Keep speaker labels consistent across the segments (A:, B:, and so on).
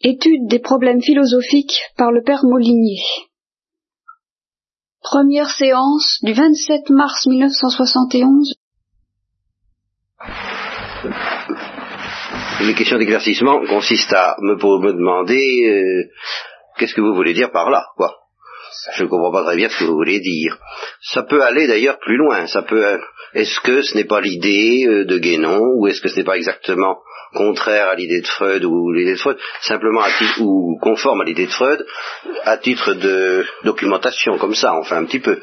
A: Étude des problèmes philosophiques par le père Molinier. Première séance du 27 mars 1971.
B: Les questions d'éclaircissement consistent à me, demander euh, qu'est-ce que vous voulez dire par là, quoi? Je ne comprends pas très bien ce que vous voulez dire. Ça peut aller d'ailleurs plus loin. Ça peut. Est-ce que ce n'est pas l'idée euh, de Guénon ou est-ce que ce n'est pas exactement contraire à l'idée de Freud ou l'idée de Freud, simplement à titre, ou conforme à l'idée de Freud, à titre de documentation, comme ça, enfin un petit peu.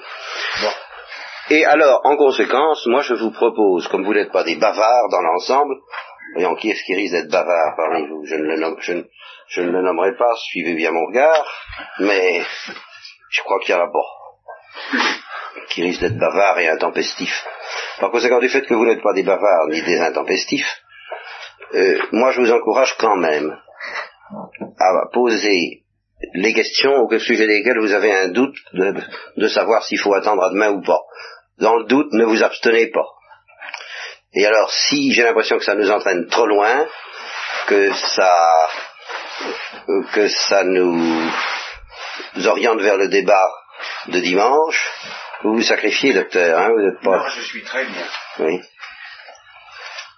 B: Et alors, en conséquence, moi je vous propose, comme vous n'êtes pas des bavards dans l'ensemble, voyons qui est-ce qui risque d'être bavard parmi vous, je ne, le nomme, je, je ne le nommerai pas, suivez bien mon regard, mais je crois qu'il y a pas qui risque d'être bavard et intempestif. Par conséquent, du fait que vous n'êtes pas des bavards ni des intempestifs, euh, moi je vous encourage quand même à poser les questions au sujet desquelles vous avez un doute de, de savoir s'il faut attendre à demain ou pas. Dans le doute, ne vous abstenez pas. Et alors, si j'ai l'impression que ça nous entraîne trop loin, que ça, que ça nous oriente vers le débat de dimanche, vous vous sacrifiez, docteur, hein, vous n'êtes pas.
C: Non, je suis très bien.
B: Oui.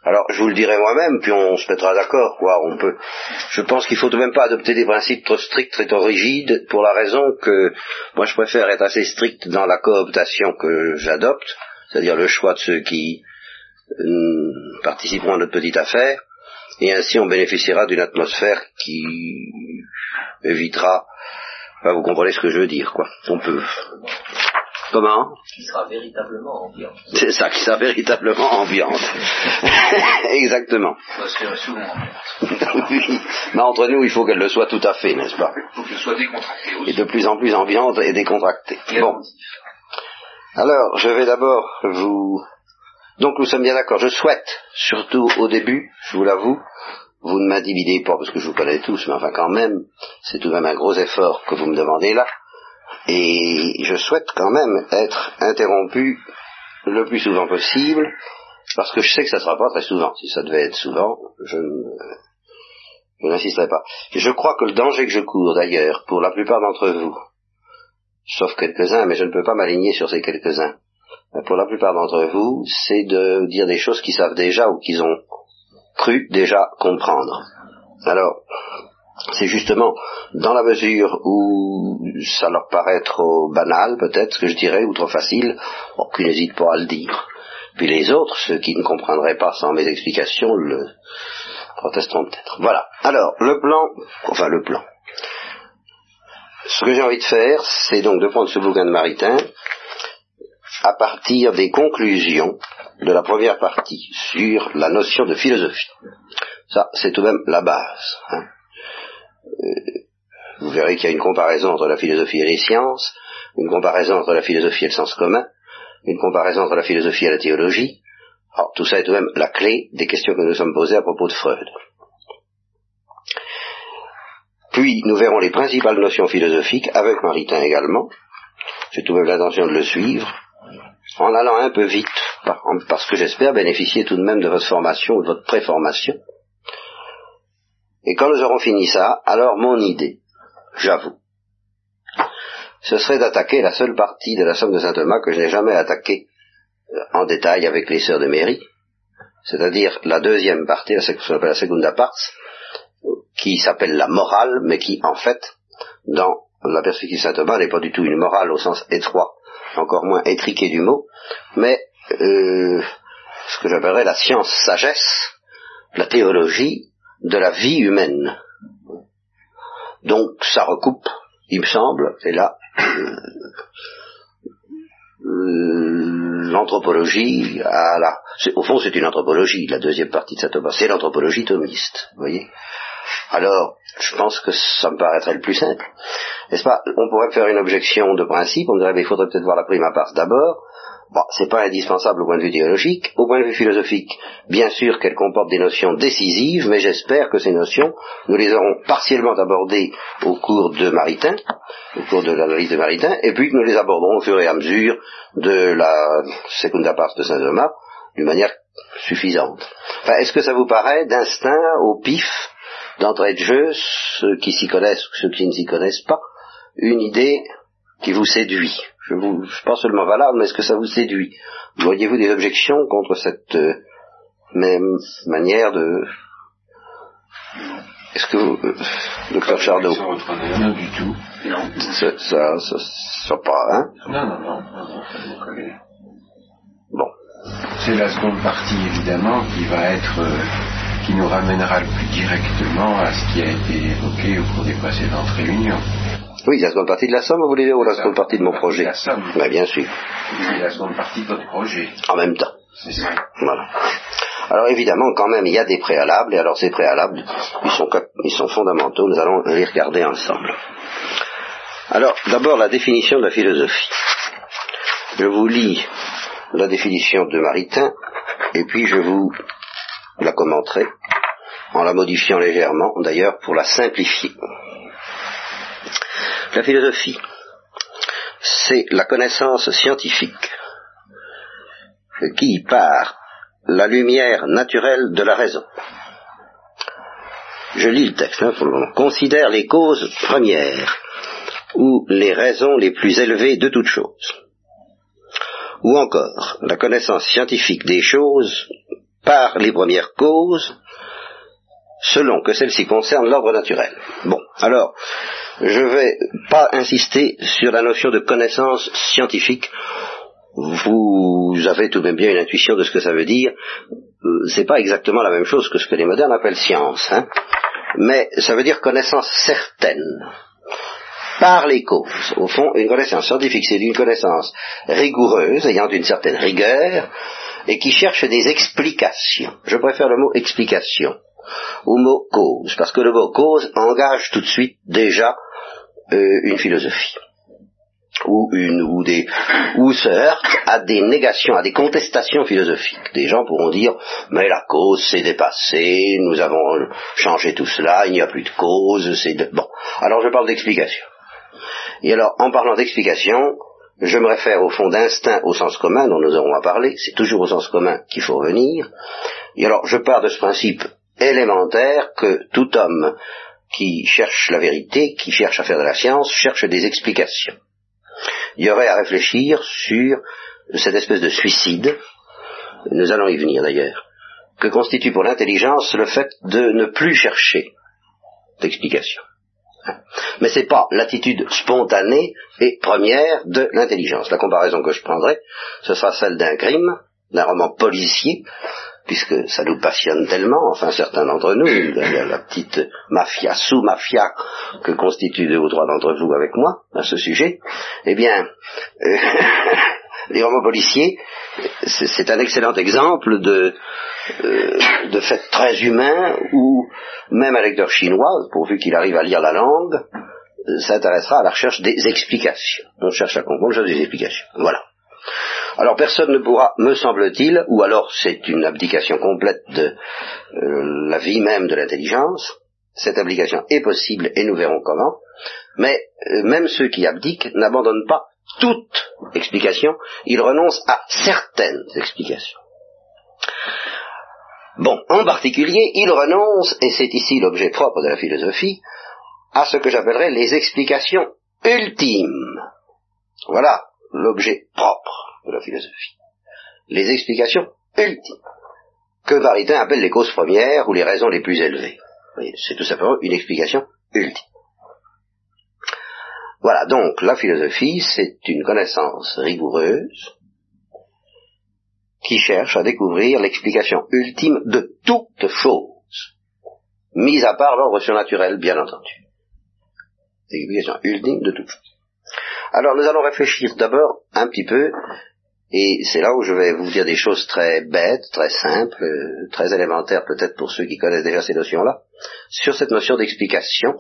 B: Alors, je vous le dirai moi-même, puis on se mettra d'accord, quoi. On peut. Je pense qu'il faut tout de même pas adopter des principes trop stricts, trop rigides, pour la raison que moi je préfère être assez strict dans la cooptation que j'adopte, c'est-à-dire le choix de ceux qui euh, participeront à notre petite affaire, et ainsi on bénéficiera d'une atmosphère qui évitera. Enfin, vous comprenez ce que je veux dire, quoi. On peut. Comment?
D: Qui sera véritablement ambiante.
B: C'est ça, qui sera véritablement ambiante. Exactement.
C: Souvent
B: oui. Mais entre nous, il faut qu'elle le soit tout à fait, n'est-ce pas?
C: Il faut qu'elle soit décontractée
B: Et
C: aussi.
B: de plus en plus ambiante et décontractée.
C: Et
B: Bon. Alors, je vais d'abord vous... Donc nous sommes bien d'accord. Je souhaite, surtout au début, je vous l'avoue, vous ne m'intimidez pas parce que je vous connais tous, mais enfin quand même, c'est tout de même un gros effort que vous me demandez là. Et je souhaite quand même être interrompu le plus souvent possible, parce que je sais que ça ne sera pas très souvent. Si ça devait être souvent, je je n'insisterai pas. Je crois que le danger que je cours d'ailleurs, pour la plupart d'entre vous, sauf quelques-uns, mais je ne peux pas m'aligner sur ces quelques-uns, pour la plupart d'entre vous, c'est de dire des choses qu'ils savent déjà ou qu'ils ont cru déjà comprendre. Alors, c'est justement dans la mesure où ça leur paraît trop banal, peut-être, ce que je dirais, ou trop facile, bon, qu'ils n'hésitent pas à le dire. Puis les autres, ceux qui ne comprendraient pas sans mes explications, le protesteront peut-être. Voilà. Alors, le plan, enfin le plan. Ce que j'ai envie de faire, c'est donc de prendre ce bouquin de Maritain à partir des conclusions de la première partie sur la notion de philosophie. Ça, c'est tout de même la base. hein. Euh, vous verrez qu'il y a une comparaison entre la philosophie et les sciences, une comparaison entre la philosophie et le sens commun, une comparaison entre la philosophie et la théologie. Alors, tout ça est tout de même la clé des questions que nous nous sommes posées à propos de Freud. Puis, nous verrons les principales notions philosophiques, avec Maritain également. J'ai tout de même l'intention de le suivre, en allant un peu vite, par- parce que j'espère bénéficier tout de même de votre formation ou de votre préformation. Et quand nous aurons fini ça, alors mon idée, j'avoue, ce serait d'attaquer la seule partie de la somme de saint Thomas que je n'ai jamais attaquée euh, en détail avec les sœurs de Mairie, c'est-à-dire la deuxième partie, la ce qu'on qui s'appelle la morale, mais qui en fait, dans la perspective saint Thomas, n'est pas du tout une morale au sens étroit, encore moins étriqué du mot, mais euh, ce que j'appellerais la science-sagesse, la théologie de la vie humaine. Donc ça recoupe, il me semble, et là, euh, l'anthropologie à la... Au fond, c'est une anthropologie, la deuxième partie de cette œuvre. C'est l'anthropologie thomiste, vous voyez Alors, je pense que ça me paraîtrait le plus simple. N'est-ce pas? On pourrait faire une objection de principe, on dirait, mais il faudrait peut-être voir la prima part d'abord. Bon, c'est pas indispensable au point de vue théologique. Au point de vue philosophique, bien sûr qu'elle comporte des notions décisives, mais j'espère que ces notions, nous les aurons partiellement abordées au cours de Maritain, au cours de l'analyse de Maritain, et puis que nous les aborderons au fur et à mesure de la secunda part de Saint Thomas, d'une manière suffisante. Enfin, est-ce que ça vous paraît d'instinct, au pif, d'entrée de jeu, ceux qui s'y connaissent ou ceux qui ne s'y connaissent pas, une idée qui vous séduit? Je vous, je pas seulement valable, mais est-ce que ça vous séduit? Voyez-vous des objections contre cette euh, même manière de... Est-ce que vous, euh, docteur Chardot,
E: Non, du tout.
D: Non.
B: ça, ça, ça, ça pas, hein?
E: Non, non, non, non, non, ça vous connaît.
B: Bon.
E: C'est la seconde partie, évidemment, qui va être, euh, qui nous ramènera le plus directement à ce qui a été évoqué au cours des précédentes réunions.
B: Oui, la seconde partie de la somme, vous voulez dire, ou la seconde partie de mon projet
E: La somme.
B: Ben, Bien sûr,
E: la seconde partie de votre projet.
B: en même temps.
E: C'est ça.
B: Voilà. Alors évidemment, quand même, il y a des préalables, et alors ces préalables, ils sont, ils sont fondamentaux, nous allons les regarder ensemble. Alors, d'abord, la définition de la philosophie. Je vous lis la définition de Maritain, et puis je vous la commenterai, en la modifiant légèrement, d'ailleurs, pour la simplifier. La philosophie, c'est la connaissance scientifique qui, par la lumière naturelle de la raison, je lis le texte, hein, considère les causes premières ou les raisons les plus élevées de toute chose. Ou encore, la connaissance scientifique des choses par les premières causes, selon que celles-ci concernent l'ordre naturel. Bon, alors, je vais pas insister sur la notion de connaissance scientifique. Vous avez tout de même bien une intuition de ce que ça veut dire. Euh, c'est pas exactement la même chose que ce que les modernes appellent science, hein. mais ça veut dire connaissance certaine par les causes. Au fond, une connaissance scientifique, c'est une connaissance rigoureuse, ayant une certaine rigueur, et qui cherche des explications. Je préfère le mot explication au mot cause, parce que le mot cause engage tout de suite déjà euh, une philosophie. Ou, une, ou, des, ou se heurte à des négations, à des contestations philosophiques. Des gens pourront dire, mais la cause s'est dépassée, nous avons changé tout cela, il n'y a plus de cause, c'est de... Bon, alors je parle d'explication. Et alors, en parlant d'explication, je me réfère au fond d'instinct au sens commun dont nous aurons à parler, c'est toujours au sens commun qu'il faut revenir. Et alors, je pars de ce principe élémentaire que tout homme qui cherche la vérité, qui cherche à faire de la science, cherche des explications. Il y aurait à réfléchir sur cette espèce de suicide, nous allons y venir d'ailleurs, que constitue pour l'intelligence le fait de ne plus chercher d'explication. Mais c'est pas l'attitude spontanée et première de l'intelligence. La comparaison que je prendrai, ce sera celle d'un crime, d'un roman policier, puisque ça nous passionne tellement, enfin certains d'entre nous, la, la petite mafia, sous-mafia que constituent deux ou trois d'entre vous avec moi à ce sujet, eh bien, euh, les romans policiers, c'est c'est un excellent exemple de, euh, de fait très humain où même un lecteur chinois, pourvu qu'il arrive à lire la langue, euh, s'intéressera à la recherche des explications. On cherche à comprendre, on cherche des explications. Voilà. Alors personne ne pourra, me semble-t-il, ou alors c'est une abdication complète de euh, la vie même de l'intelligence, cette abdication est possible et nous verrons comment, mais euh, même ceux qui abdiquent n'abandonnent pas toute explication, ils renoncent à certaines explications. Bon, en particulier, ils renoncent, et c'est ici l'objet propre de la philosophie, à ce que j'appellerais les explications ultimes. Voilà l'objet propre de la philosophie. Les explications ultimes, que Maritain appelle les causes premières ou les raisons les plus élevées. C'est tout simplement une explication ultime. Voilà, donc la philosophie, c'est une connaissance rigoureuse qui cherche à découvrir l'explication ultime de toute chose, mis à part l'ordre surnaturel, bien entendu. L'explication ultime de toute chose. Alors nous allons réfléchir d'abord un petit peu, et c'est là où je vais vous dire des choses très bêtes, très simples, euh, très élémentaires peut-être pour ceux qui connaissent déjà ces notions-là, sur cette notion d'explication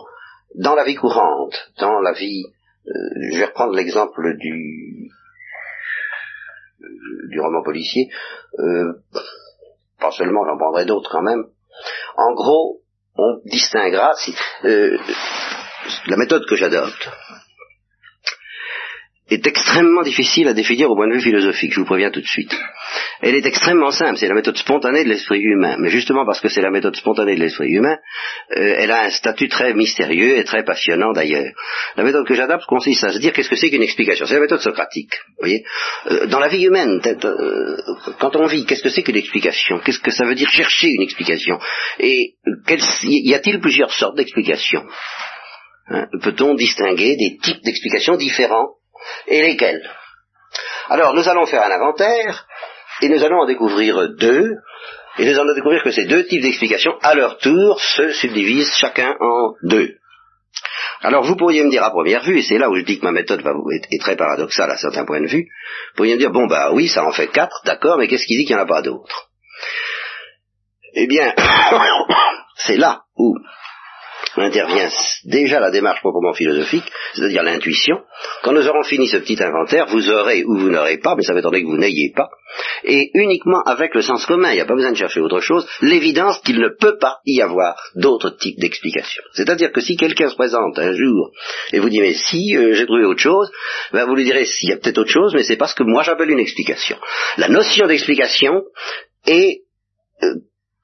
B: dans la vie courante, dans la vie, euh, je vais reprendre l'exemple du, du roman policier, euh, pas seulement, j'en prendrai d'autres quand même. En gros, on distinguera si, euh, la méthode que j'adopte est extrêmement difficile à définir au point de vue philosophique, je vous préviens tout de suite. Elle est extrêmement simple, c'est la méthode spontanée de l'esprit humain. Mais justement parce que c'est la méthode spontanée de l'esprit humain, euh, elle a un statut très mystérieux et très passionnant d'ailleurs. La méthode que j'adapte consiste à se dire qu'est-ce que c'est qu'une explication. C'est la méthode socratique. Voyez Euh, Dans la vie humaine, euh, quand on vit, qu'est-ce que c'est qu'une explication? Qu'est-ce que ça veut dire chercher une explication? Et y a-t-il plusieurs sortes d'explications? Hein, Peut-on distinguer des types d'explications différents? Et lesquels? Alors, nous allons faire un inventaire et nous allons en découvrir deux, et nous allons découvrir que ces deux types d'explications, à leur tour, se subdivisent chacun en deux. Alors, vous pourriez me dire à première vue, et c'est là où je dis que ma méthode est très paradoxale à certains points de vue, vous pourriez me dire, bon bah oui, ça en fait quatre, d'accord, mais qu'est-ce qui dit qu'il n'y en a pas d'autres Eh bien, c'est là où intervient déjà la démarche proprement philosophique, c'est-à-dire l'intuition. Quand nous aurons fini ce petit inventaire, vous aurez ou vous n'aurez pas, mais ça m'étonnerait que vous n'ayez pas, et uniquement avec le sens commun, il n'y a pas besoin de chercher autre chose, l'évidence qu'il ne peut pas y avoir d'autres types d'explications. C'est-à-dire que si quelqu'un se présente un jour et vous dit mais si euh, j'ai trouvé autre chose, ben vous lui direz s'il y a peut-être autre chose, mais c'est pas ce que moi j'appelle une explication. La notion d'explication est euh,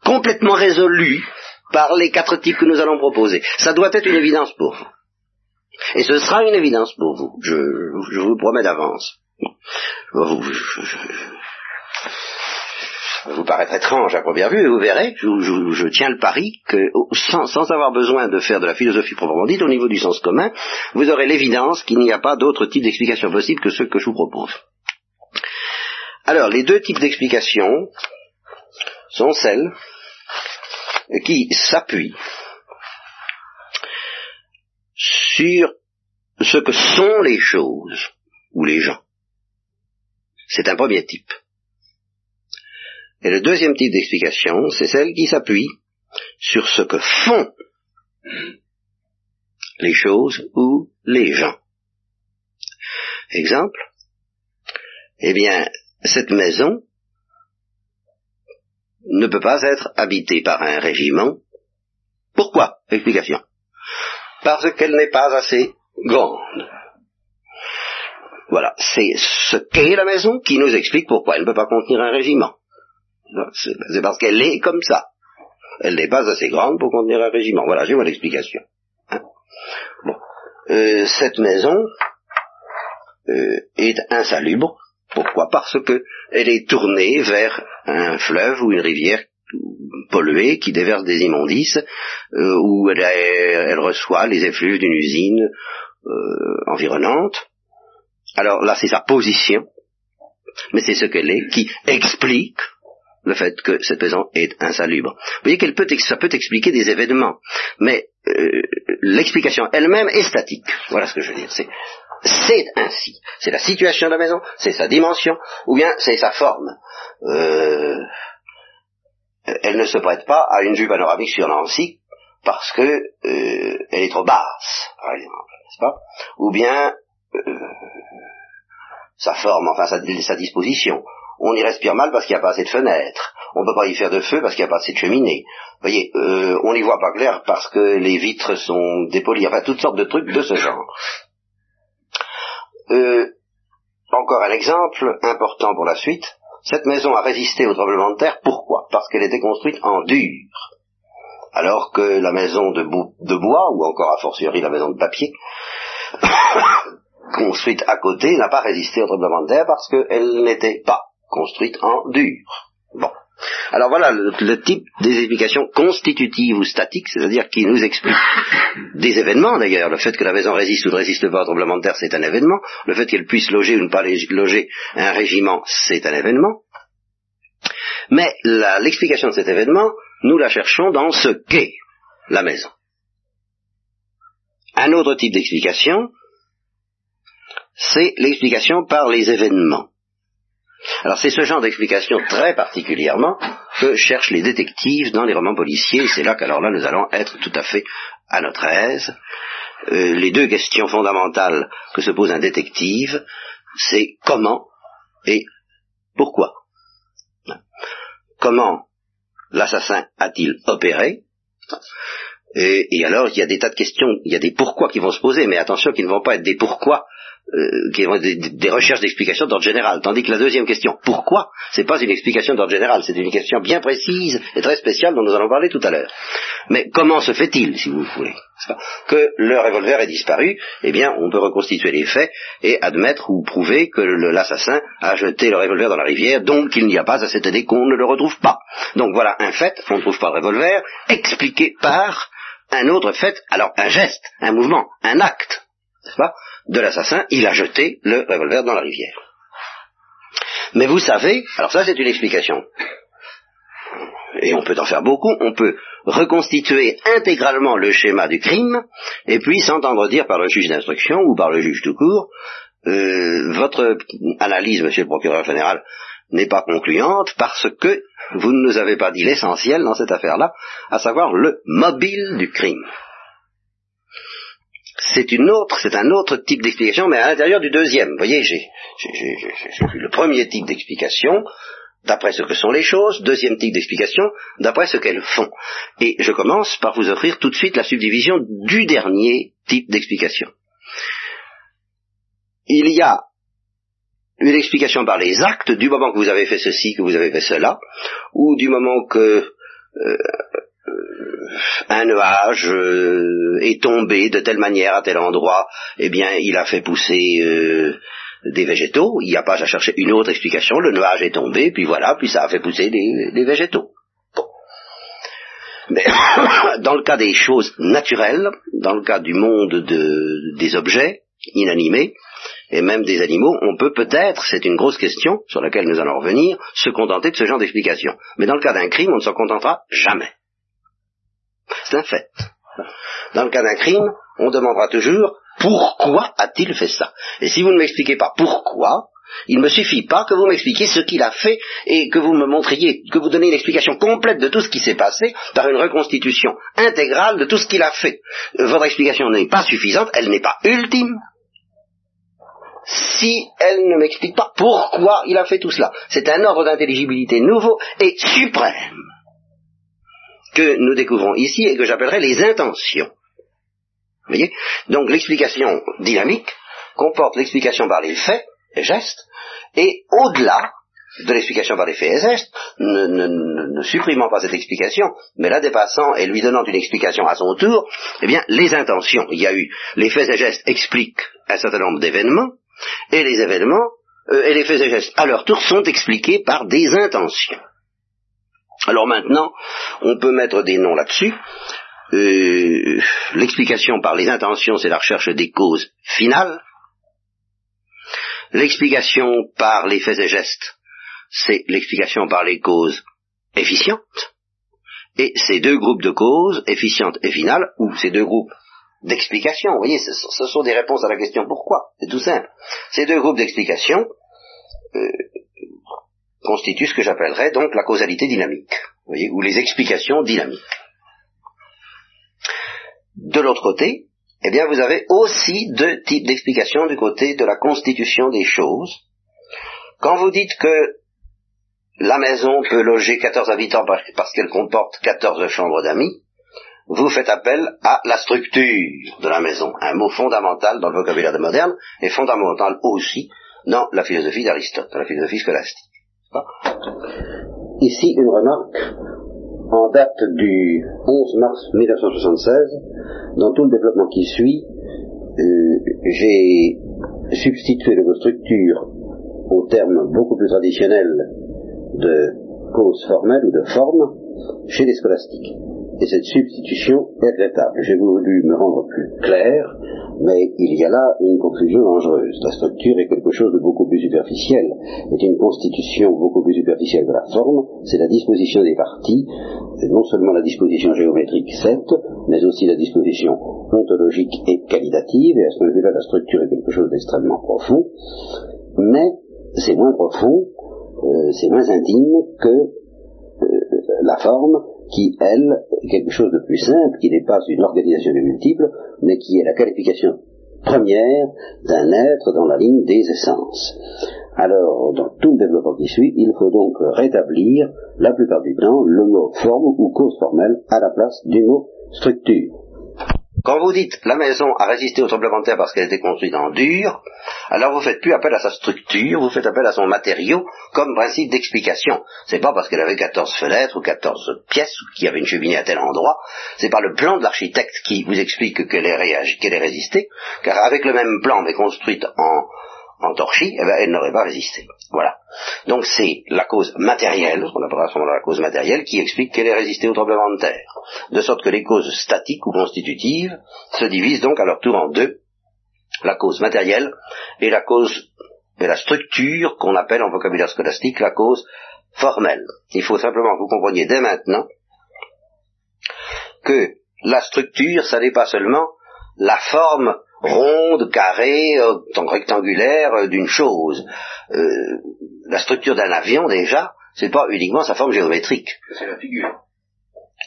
B: complètement résolue par les quatre types que nous allons proposer. Ça doit être une évidence pour vous. Et ce sera une évidence pour vous, je, vous promets d'avance. Vous, paraître étrange à première vue, et vous verrez, je, je- tiens le pari que sans, sans avoir besoin de faire de la philosophie proprement dite, au niveau du sens commun, vous aurez l'évidence qu'il n'y a pas d'autre type d'explication possible que ceux que je vous propose. Alors, les deux types d'explications sont celles qui s'appuient sur ce que sont les choses ou les gens. C'est un premier type. Et le deuxième type d'explication, c'est celle qui s'appuie sur ce que font les choses ou les gens. Exemple, eh bien, cette maison ne peut pas être habitée par un régiment. Pourquoi? Explication. Parce qu'elle n'est pas assez grande. Voilà, c'est ce qu'est la maison qui nous explique pourquoi elle ne peut pas contenir un régiment. C'est parce qu'elle est comme ça. Elle n'est pas assez grande pour contenir un régiment. Voilà, j'ai mon explication. Hein bon. Euh, cette maison euh, est insalubre. Pourquoi? Parce que elle est tournée vers un fleuve ou une rivière polluée qui déverse des immondices, euh, où elle, reçoit les effluves d'une usine euh, environnante. Alors là, c'est sa position, mais c'est ce qu'elle est qui explique le fait que cette maison est insalubre. Vous voyez qu'elle peut, ça peut expliquer des événements, mais euh, l'explication elle-même est statique. Voilà ce que je veux dire. C'est ainsi. C'est la situation de la maison, c'est sa dimension, ou bien c'est sa forme. Euh, elle ne se prête pas à une vue panoramique sur Nancy parce que euh, elle est trop basse, par exemple, n'est-ce pas? Ou bien euh, sa forme, enfin sa, sa disposition. On y respire mal parce qu'il n'y a pas assez de fenêtres. On ne peut pas y faire de feu parce qu'il n'y a pas assez de cheminée. Vous voyez, euh, on n'y voit pas clair parce que les vitres sont dépolies. Enfin, toutes sortes de trucs de ce genre. Euh, encore un exemple important pour la suite. Cette maison a résisté au tremblement de terre. Pourquoi? Parce qu'elle était construite en dur. Alors que la maison de, bois, ou encore a fortiori la maison de papier, construite à côté, n'a pas résisté au tremblement de terre parce qu'elle n'était pas construite en dur. Bon. Alors voilà le, type des explications constitutives ou statiques, c'est-à-dire qui nous expliquent des événements d'ailleurs. Le fait que la maison résiste ou ne résiste pas au tremblement de terre, c'est un événement. Le fait qu'elle puisse loger ou ne pas loger un régiment, c'est un événement. Mais l'explication de cet événement, nous la cherchons dans ce qu'est la maison. Un autre type d'explication, c'est l'explication par les événements. Alors c'est ce genre d'explication très particulièrement que cherchent les détectives dans les romans policiers. C'est là qu'alors là nous allons être tout à fait à notre aise. Euh, les deux questions fondamentales que se pose un détective, c'est comment et pourquoi. Comment l'assassin a-t-il opéré? Et, et alors, il y a des tas de questions, il y a des pourquoi qui vont se poser, mais attention qu'ils ne vont pas être des pourquoi euh, qui vont des, des recherches d'explication d'ordre général, tandis que la deuxième question, pourquoi, c'est pas une explication d'ordre général, c'est une question bien précise et très spéciale dont nous allons parler tout à l'heure. Mais comment se fait-il, si vous voulez, que le revolver est disparu Eh bien, on peut reconstituer les faits et admettre ou prouver que l'assassin a jeté le revolver dans la rivière, donc il n'y a pas à s'étonner qu'on ne le retrouve pas. Donc voilà un fait, on ne trouve pas le revolver, expliqué par un autre fait, alors un geste, un mouvement, un acte, pas, de l'assassin, il a jeté le revolver dans la rivière. Mais vous savez, alors ça c'est une explication, et on peut en faire beaucoup, on peut reconstituer intégralement le schéma du crime, et puis s'entendre dire par le juge d'instruction ou par le juge tout court, euh, votre analyse, monsieur le procureur général, n'est pas concluante parce que vous ne nous avez pas dit l'essentiel dans cette affaire-là, à savoir le mobile du crime c'est une autre, c'est un autre type d'explication, mais à l'intérieur du deuxième. Vous voyez, j'ai vu le premier type d'explication, d'après ce que sont les choses, deuxième type d'explication, d'après ce qu'elles font. Et je commence par vous offrir tout de suite la subdivision du dernier type d'explication. Il y a une explication par les actes, du moment que vous avez fait ceci, que vous avez fait cela, ou du moment que euh, un nuage euh, est tombé de telle manière à tel endroit, eh bien, il a fait pousser euh, des végétaux. Il n'y a pas à chercher une autre explication. Le nuage est tombé, puis voilà, puis ça a fait pousser des, végétaux. Mais dans le cas des choses naturelles, dans le cas du monde des objets inanimés, et même des animaux, on peut peut-être, c'est une grosse question sur laquelle nous allons revenir, se contenter de ce genre d'explication. Mais dans le cas d'un crime, on ne s'en contentera jamais. C'est un fait. Dans le cas d'un crime, on demandera toujours pourquoi a-t-il fait ça? Et si vous ne m'expliquez pas pourquoi, il ne me suffit pas que vous m'expliquiez ce qu'il a fait et que vous me montriez, que vous donniez une explication complète de tout ce qui s'est passé par une reconstitution intégrale de tout ce qu'il a fait. Votre explication n'est pas suffisante, elle n'est pas ultime, si elle ne m'explique pas pourquoi il a fait tout cela. C'est un ordre d'intelligibilité nouveau et suprême que nous découvrons ici et que j'appellerai les intentions. Vous voyez? Donc l'explication dynamique comporte l'explication par les faits et gestes, et au-delà de l'explication par les faits et gestes, ne, ne, supprimant pas cette explication, mais la dépassant et lui donnant une explication à son tour, eh bien, les intentions. Il y a eu, les faits et gestes expliquent un certain nombre d'événements, et les événements, euh, et les faits et gestes, à leur tour, sont expliqués par des intentions. Alors maintenant, on peut mettre des noms là-dessus. Euh, l'explication par les intentions, c'est la recherche des causes finales. L'explication par les faits et gestes, c'est l'explication par les causes efficientes. Et ces deux groupes de causes, efficientes et finales, ou ces deux groupes d'explications, vous voyez, ce, sont des réponses à la question pourquoi, c'est tout simple. Ces deux groupes d'explications euh, constitue ce que j'appellerais donc la causalité dynamique, ou les explications dynamiques. De l'autre côté, eh bien, vous avez aussi deux types d'explications du côté de la constitution des choses. Quand vous dites que la maison peut loger 14 habitants parce qu'elle comporte 14 chambres d'amis, vous faites appel à la structure de la maison, un mot fondamental dans le vocabulaire moderne et fondamental aussi dans la philosophie d'Aristote, dans la philosophie scolastique. Ici, une remarque en date du 11 mars 1976. Dans tout le développement qui suit, euh, j'ai substitué le mot structure au terme beaucoup plus traditionnel de cause formelle ou de forme chez les scolastiques et cette substitution est regrettable. J'ai voulu me rendre plus clair, mais il y a là une conclusion dangereuse. La structure est quelque chose de beaucoup plus superficiel, est une constitution beaucoup plus superficielle de la forme, c'est la disposition des parties, non seulement la disposition géométrique certes, mais aussi la disposition ontologique et qualitative, et à ce moment là la structure est quelque chose d'extrêmement profond, mais c'est moins profond, euh, c'est moins intime que euh, la forme, qui, elle, est quelque chose de plus simple, qui n'est pas une organisation de multiples, mais qui est la qualification première d'un être dans la ligne des essences. Alors, dans tout le développement qui suit, il faut donc rétablir, la plupart du temps, le mot forme ou cause formelle à la place du mot structure. Quand vous dites la maison a résisté au tremblement de terre parce qu'elle était construite en dur, alors vous faites plus appel à sa structure, vous faites appel à son matériau comme principe d'explication. C'est pas parce qu'elle avait 14 fenêtres ou 14 pièces ou qu'il y avait une cheminée à tel endroit, c'est pas le plan de l'architecte qui vous explique qu'elle est, qu'elle est résistée, car avec le même plan mais construite en, en torchis, eh ben, elle n'aurait pas résisté. Voilà. Donc c'est la cause matérielle, qu'on appellera à ce moment-là la cause matérielle, qui explique qu'elle est résistée au tremblement de terre. De sorte que les causes statiques ou constitutives se divisent donc à leur tour en deux, la cause matérielle et la cause et la structure qu'on appelle en vocabulaire scolastique la cause formelle. Il faut simplement que vous compreniez dès maintenant que la structure, ça n'est pas seulement la forme ronde, carrée, euh, rectangulaire euh, d'une chose. Euh, la structure d'un avion, déjà, c'est pas uniquement sa forme géométrique.
C: C'est la figure.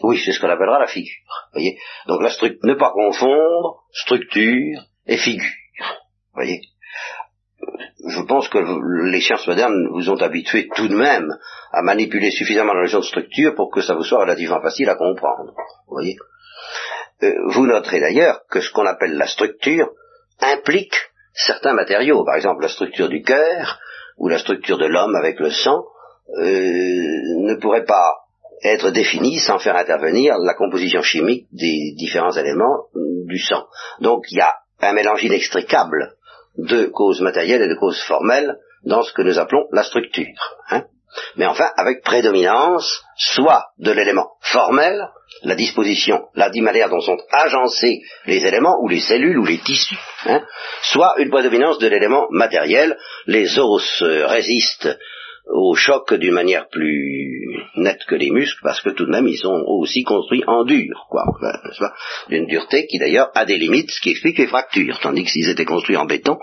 B: Oui, c'est ce qu'on appellera la figure. Voyez Donc la structure, ne pas confondre structure et figure. Voyez je pense que les sciences modernes vous ont habitué tout de même à manipuler suffisamment la notion de structure pour que ça vous soit relativement facile à comprendre. Vous voyez euh, Vous noterez d'ailleurs que ce qu'on appelle la structure implique certains matériaux. Par exemple, la structure du cœur ou la structure de l'homme avec le sang euh, ne pourrait pas être définie sans faire intervenir la composition chimique des différents éléments du sang. Donc il y a un mélange inextricable de causes matérielles et de causes formelles dans ce que nous appelons la structure. Hein. Mais enfin, avec prédominance, soit de l'élément formel, la disposition, la manière dont sont agencés les éléments, ou les cellules, ou les tissus, hein, soit une prédominance de l'élément matériel, les os résistent au choc d'une manière plus nette que les muscles, parce que tout de même ils sont aussi construits en dur, quoi, d'une dureté qui d'ailleurs a des limites, ce qui explique les fractures, tandis que s'ils étaient construits en béton,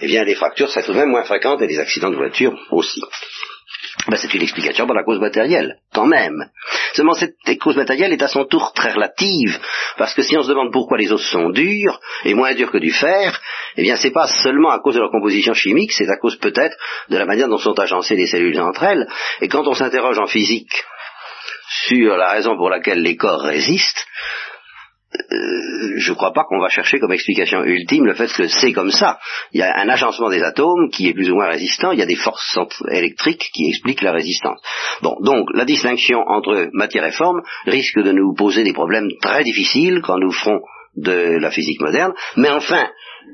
B: eh bien les fractures seraient tout de même moins fréquentes et les accidents de voiture aussi. Ben, c'est une explication pour la cause matérielle, quand même. Seulement, cette cause matérielle est à son tour très relative, parce que si on se demande pourquoi les os sont durs, et moins durs que du fer, eh bien, c'est pas seulement à cause de leur composition chimique, c'est à cause peut-être de la manière dont sont agencées les cellules entre elles, et quand on s'interroge en physique sur la raison pour laquelle les corps résistent, euh, je ne crois pas qu'on va chercher comme explication ultime le fait que c'est comme ça. Il y a un agencement des atomes qui est plus ou moins résistant, il y a des forces électriques qui expliquent la résistance. Bon, donc la distinction entre matière et forme risque de nous poser des problèmes très difficiles quand nous ferons de la physique moderne, mais enfin,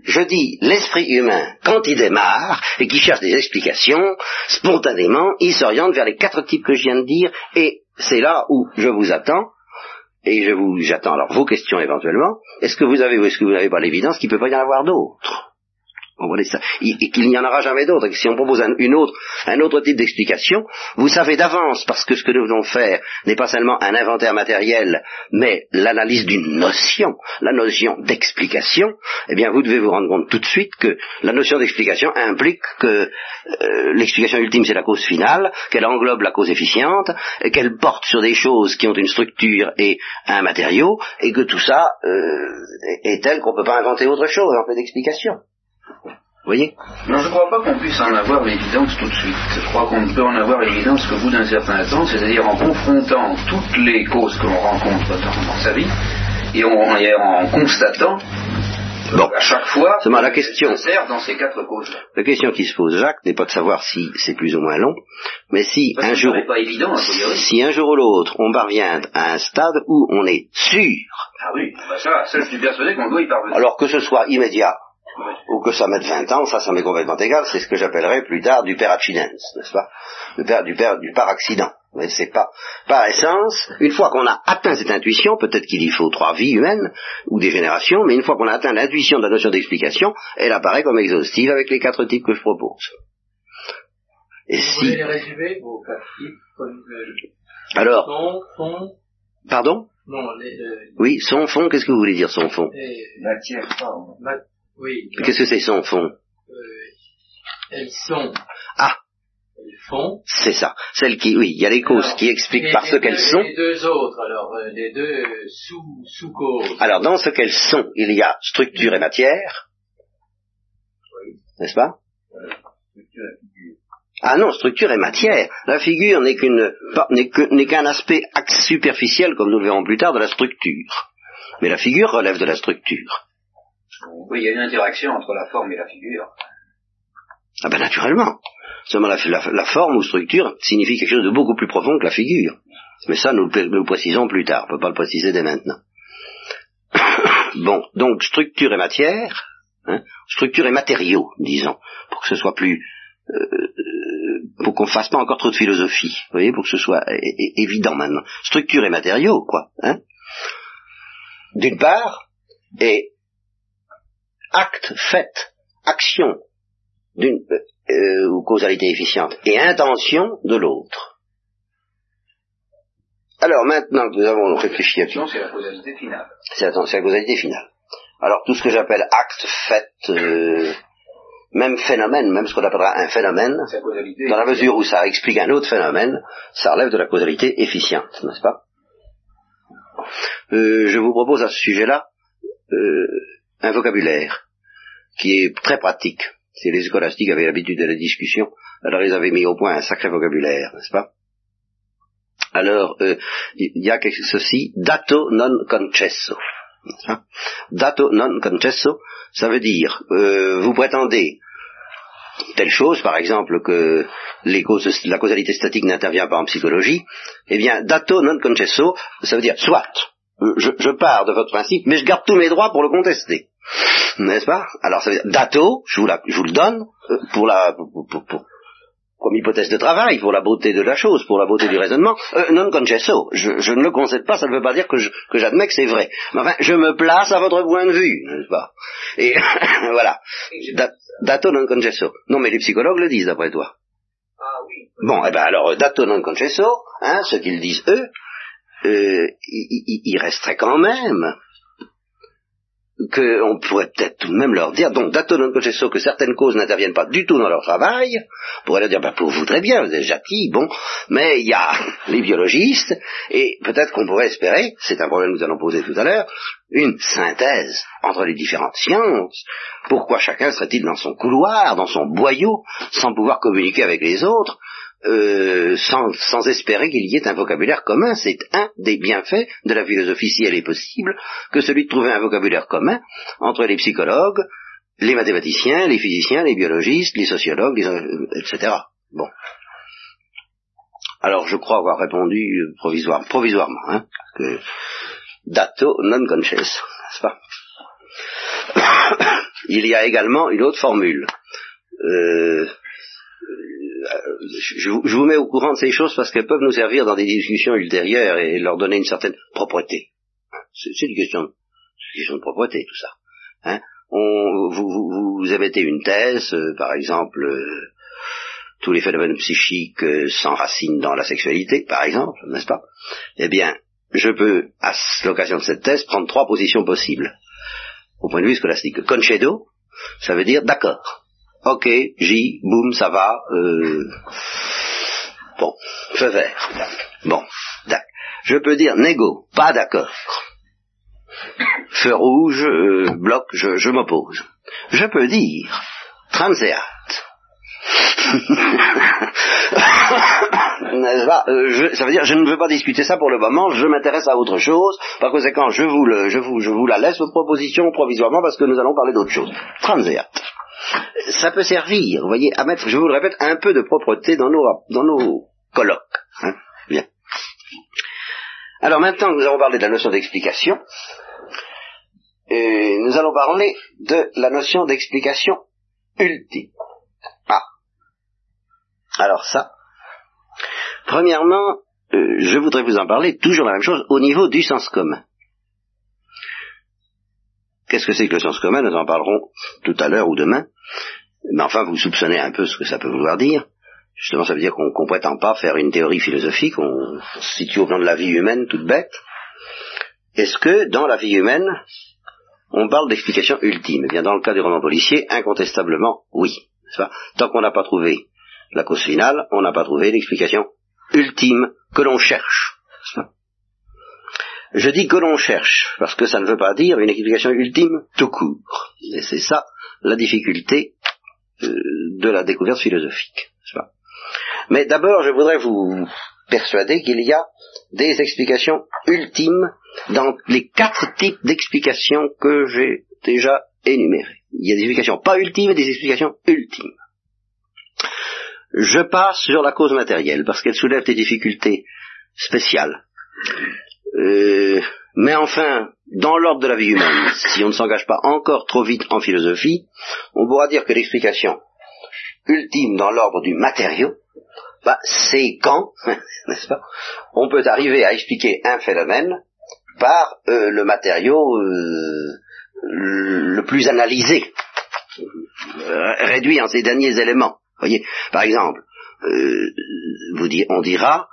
B: je dis, l'esprit humain, quand il démarre et qu'il cherche des explications, spontanément, il s'oriente vers les quatre types que je viens de dire, et c'est là où je vous attends, et je vous, j'attends alors vos questions éventuellement. Est-ce que vous avez ou est-ce que vous n'avez pas l'évidence qu'il ne peut pas y en avoir d'autres? Ça. Et qu'il n'y en aura jamais que si on propose un, une autre, un autre type d'explication, vous savez d'avance, parce que ce que nous venons faire n'est pas seulement un inventaire matériel, mais l'analyse d'une notion, la notion d'explication, eh bien vous devez vous rendre compte tout de suite que la notion d'explication implique que euh, l'explication ultime c'est la cause finale, qu'elle englobe la cause efficiente, qu'elle porte sur des choses qui ont une structure et un matériau, et que tout ça euh, est tel qu'on ne peut pas inventer autre chose en fait d'explication. Voyez
C: Non, je ne crois pas qu'on puisse en avoir l'évidence tout de suite. Je crois qu'on peut en avoir l'évidence qu'au bout d'un certain temps, c'est-à-dire en confrontant toutes les causes que l'on rencontre dans, sa vie, et en, constatant
B: Bon.
C: à chaque fois,
B: Seulement, la question,
C: sert dans ces quatre causes.
B: La question qui se pose, Jacques, n'est pas de savoir si c'est plus ou moins long, mais si
C: Parce
B: un jour,
C: pas évident,
B: si un jour ou l'autre, on parvient à un stade où on est sûr,
C: Ah oui, bah ça, ça, je suis persuadé qu'on doit y parvenir.
B: alors que ce soit immédiat. Ou que ça mette 20 ans, ça, ça m'est complètement égal, c'est ce que j'appellerai plus tard du père accidens, n'est-ce pas? Du père, du père, du par accident. Mais c'est pas, par essence, une fois qu'on a atteint cette intuition, peut-être qu'il y faut trois vies humaines, ou des générations, mais une fois qu'on a atteint l'intuition de la notion d'explication, elle apparaît comme exhaustive avec les quatre types que je propose. Et
F: Vous
B: si,
F: les résumer, vos quatre types, comme euh,
B: alors,
F: son, fond,
B: pardon?
F: Non, les, euh,
B: Oui, son fond, qu'est-ce que vous voulez dire son fond
F: et,
E: Matière forme.
F: Oui,
B: Qu'est-ce que c'est son fond?
F: Euh, elles sont,
B: Ah,
F: elles font.
B: c'est ça. Celle qui, oui, il y a les causes
F: Alors,
B: qui expliquent par
F: les
B: ce qu'elles sont.
F: Les deux autres, alors, euh, les deux sous, sous-causes.
B: Alors, dans ce qu'elles sont, il y a structure et matière. N'est-ce pas?
E: Structure et figure.
B: Ah non, structure et matière. La figure n'est qu'une, n'est qu'un aspect axe superficiel, comme nous le verrons plus tard, de la structure. Mais la figure relève de la structure.
C: Oui, il y a une interaction entre la forme et la figure.
B: Ah ben naturellement. Seulement la, la- la forme ou structure signifie quelque chose de beaucoup plus profond que la figure. Mais ça, nous le nous le précisons plus tard. On ne peut pas le préciser dès maintenant. bon, donc structure et matière, hein, structure et matériaux, disons, pour que ce soit plus... euh, pour qu'on fasse pas encore trop de philosophie, vous voyez, pour que ce soit évident maintenant. Structure et matériaux, quoi. Hein, D'une part, et acte, fait, action d'une euh, ou causalité efficiente et intention de l'autre. Alors maintenant que nous avons réfléchi à tout,
C: c'est la causalité finale.
B: c'est la, causalité finale. Alors tout ce que j'appelle acte, fait, euh, même phénomène, même ce qu'on appellera un phénomène,
C: la
B: dans la mesure où ça explique un autre phénomène, ça relève de la causalité efficiente, n'est-ce pas? Euh, Je vous propose à ce sujet-là euh, un vocabulaire qui est très pratique. Si les scolastiques avaient l'habitude de la discussion, alors ils avaient mis au point un sacré vocabulaire, n'est-ce pas? Alors, euh, il y a ceci, dato non concesso. Dato non concesso, ça veut dire, euh, vous prétendez telle chose, par exemple que la causalité statique n'intervient pas en psychologie, eh bien, dato non concesso, ça veut dire soit, je, je pars de votre principe, mais je garde tous mes droits pour le contester. N'est-ce pas? Alors, ça veut dire dato, je vous, la- je vous le donne, euh, pour la, pour- pour- pour- comme hypothèse de travail, pour la beauté de la chose, pour la beauté du raisonnement, euh, non concesso, je, je ne le concède pas, ça ne veut pas dire que j'admets que c'est vrai. Mais enfin, je me place à votre point de vue, n'est-ce pas? Et voilà. Da- dato non concesso. Non, mais les psychologues le disent, d'après toi.
F: Ah oui.
B: Bon, eh ben alors, dato non concesso, hein, ce qu'ils disent eux, euh, il, il- il resterait quand même qu'on pourrait peut-être tout de même leur dire, donc dato que certaines causes n'interviennent pas du tout dans leur travail, on pourrait leur dire, ben, vous voudrez bien, vous êtes gentil, bon, mais il y a les biologistes, et peut-être qu'on pourrait espérer, c'est un problème que nous allons poser tout à l'heure, une synthèse entre les différentes sciences. Pourquoi chacun serait-il dans son couloir, dans son boyau, sans pouvoir communiquer avec les autres, euh, sans, sans espérer qu'il y ait un vocabulaire commun C'est un des bienfaits de la philosophie, si elle est possible, que celui de trouver un vocabulaire commun entre les psychologues, les mathématiciens, les physiciens, les biologistes, les sociologues, les, euh, etc. Bon. Alors je crois avoir répondu euh, provisoire, provisoirement, hein, dato non conces, n'est-ce pas? Il y a également une autre formule. Euh, je, vous- je vous mets au courant de ces choses parce qu'elles peuvent nous servir dans des discussions ultérieures et leur donner une certaine propreté. C'est une question, de- propreté tout ça. Hein vous, vous, vous émettez une thèse, euh, par exemple, euh, tous les phénomènes psychiques euh, s'enracinent dans la sexualité, par exemple, n'est-ce pas? Eh bien, je peux, à l'occasion de cette thèse, prendre trois positions possibles. Au point de vue scolastique. Concedo, ça veut dire d'accord. Ok, j'y, boum, ça va. Euh... Bon, feu vert. Bon, tac. Je peux dire négo, pas d'accord. Feu rouge, euh, bloc, je, m'oppose. Je peux dire pas? Euh, je- Ça veut dire je ne veux pas discuter ça pour le moment, je m'intéresse à autre chose. Par conséquent, je vous, je, vous, la laisse, votre proposition, provisoirement, parce que nous allons parler d'autre chose. Transéat. Ça peut servir, vous voyez, à mettre, je vous le répète, un peu de propreté dans nos, dans nos colloques. hein. Bien. Alors maintenant que nous avons parlé de la notion d'explication, euh, nous allons parler de la notion d'explication ultime. Ah. Alors ça, premièrement, euh, je voudrais vous en parler toujours la même chose au niveau du sens commun. Qu'est-ce que c'est que le sens commun? Nous en parlerons tout à l'heure ou demain. Mais enfin, vous soupçonnez un peu ce que ça peut vouloir dire. Justement, ça veut dire qu'on ne prétend pas faire une théorie philosophique, on se situe au plan de la vie humaine toute bête. Est-ce que dans la vie humaine, on parle d'explication ultime? Eh bien, dans le cas du roman policier, incontestablement, oui. Tant qu'on n'a pas trouvé la cause finale, on n'a pas trouvé l'explication ultime que l'on cherche. Je dis que l'on cherche, parce que ça ne veut pas dire une explication ultime tout court. Et c'est ça la difficulté euh, de la découverte philosophique. Mais d'abord, je voudrais vous persuader qu'il y a des explications ultimes dans les quatre types d'explications que j'ai déjà énumérées. Il y a des explications pas ultimes et des explications ultimes. Je passe sur la cause matérielle parce qu'elle soulève des difficultés spéciales. Euh, mais enfin, dans l'ordre de la vie humaine, si on ne s'engage pas encore trop vite en philosophie, on pourra dire que l'explication ultime dans l'ordre du matériau, bah, c'est quand, n'est-ce pas, on peut arriver à expliquer un phénomène par euh, le matériau euh, le plus analysé, euh, réduit en ses derniers éléments. Voyez, par exemple, vous on dira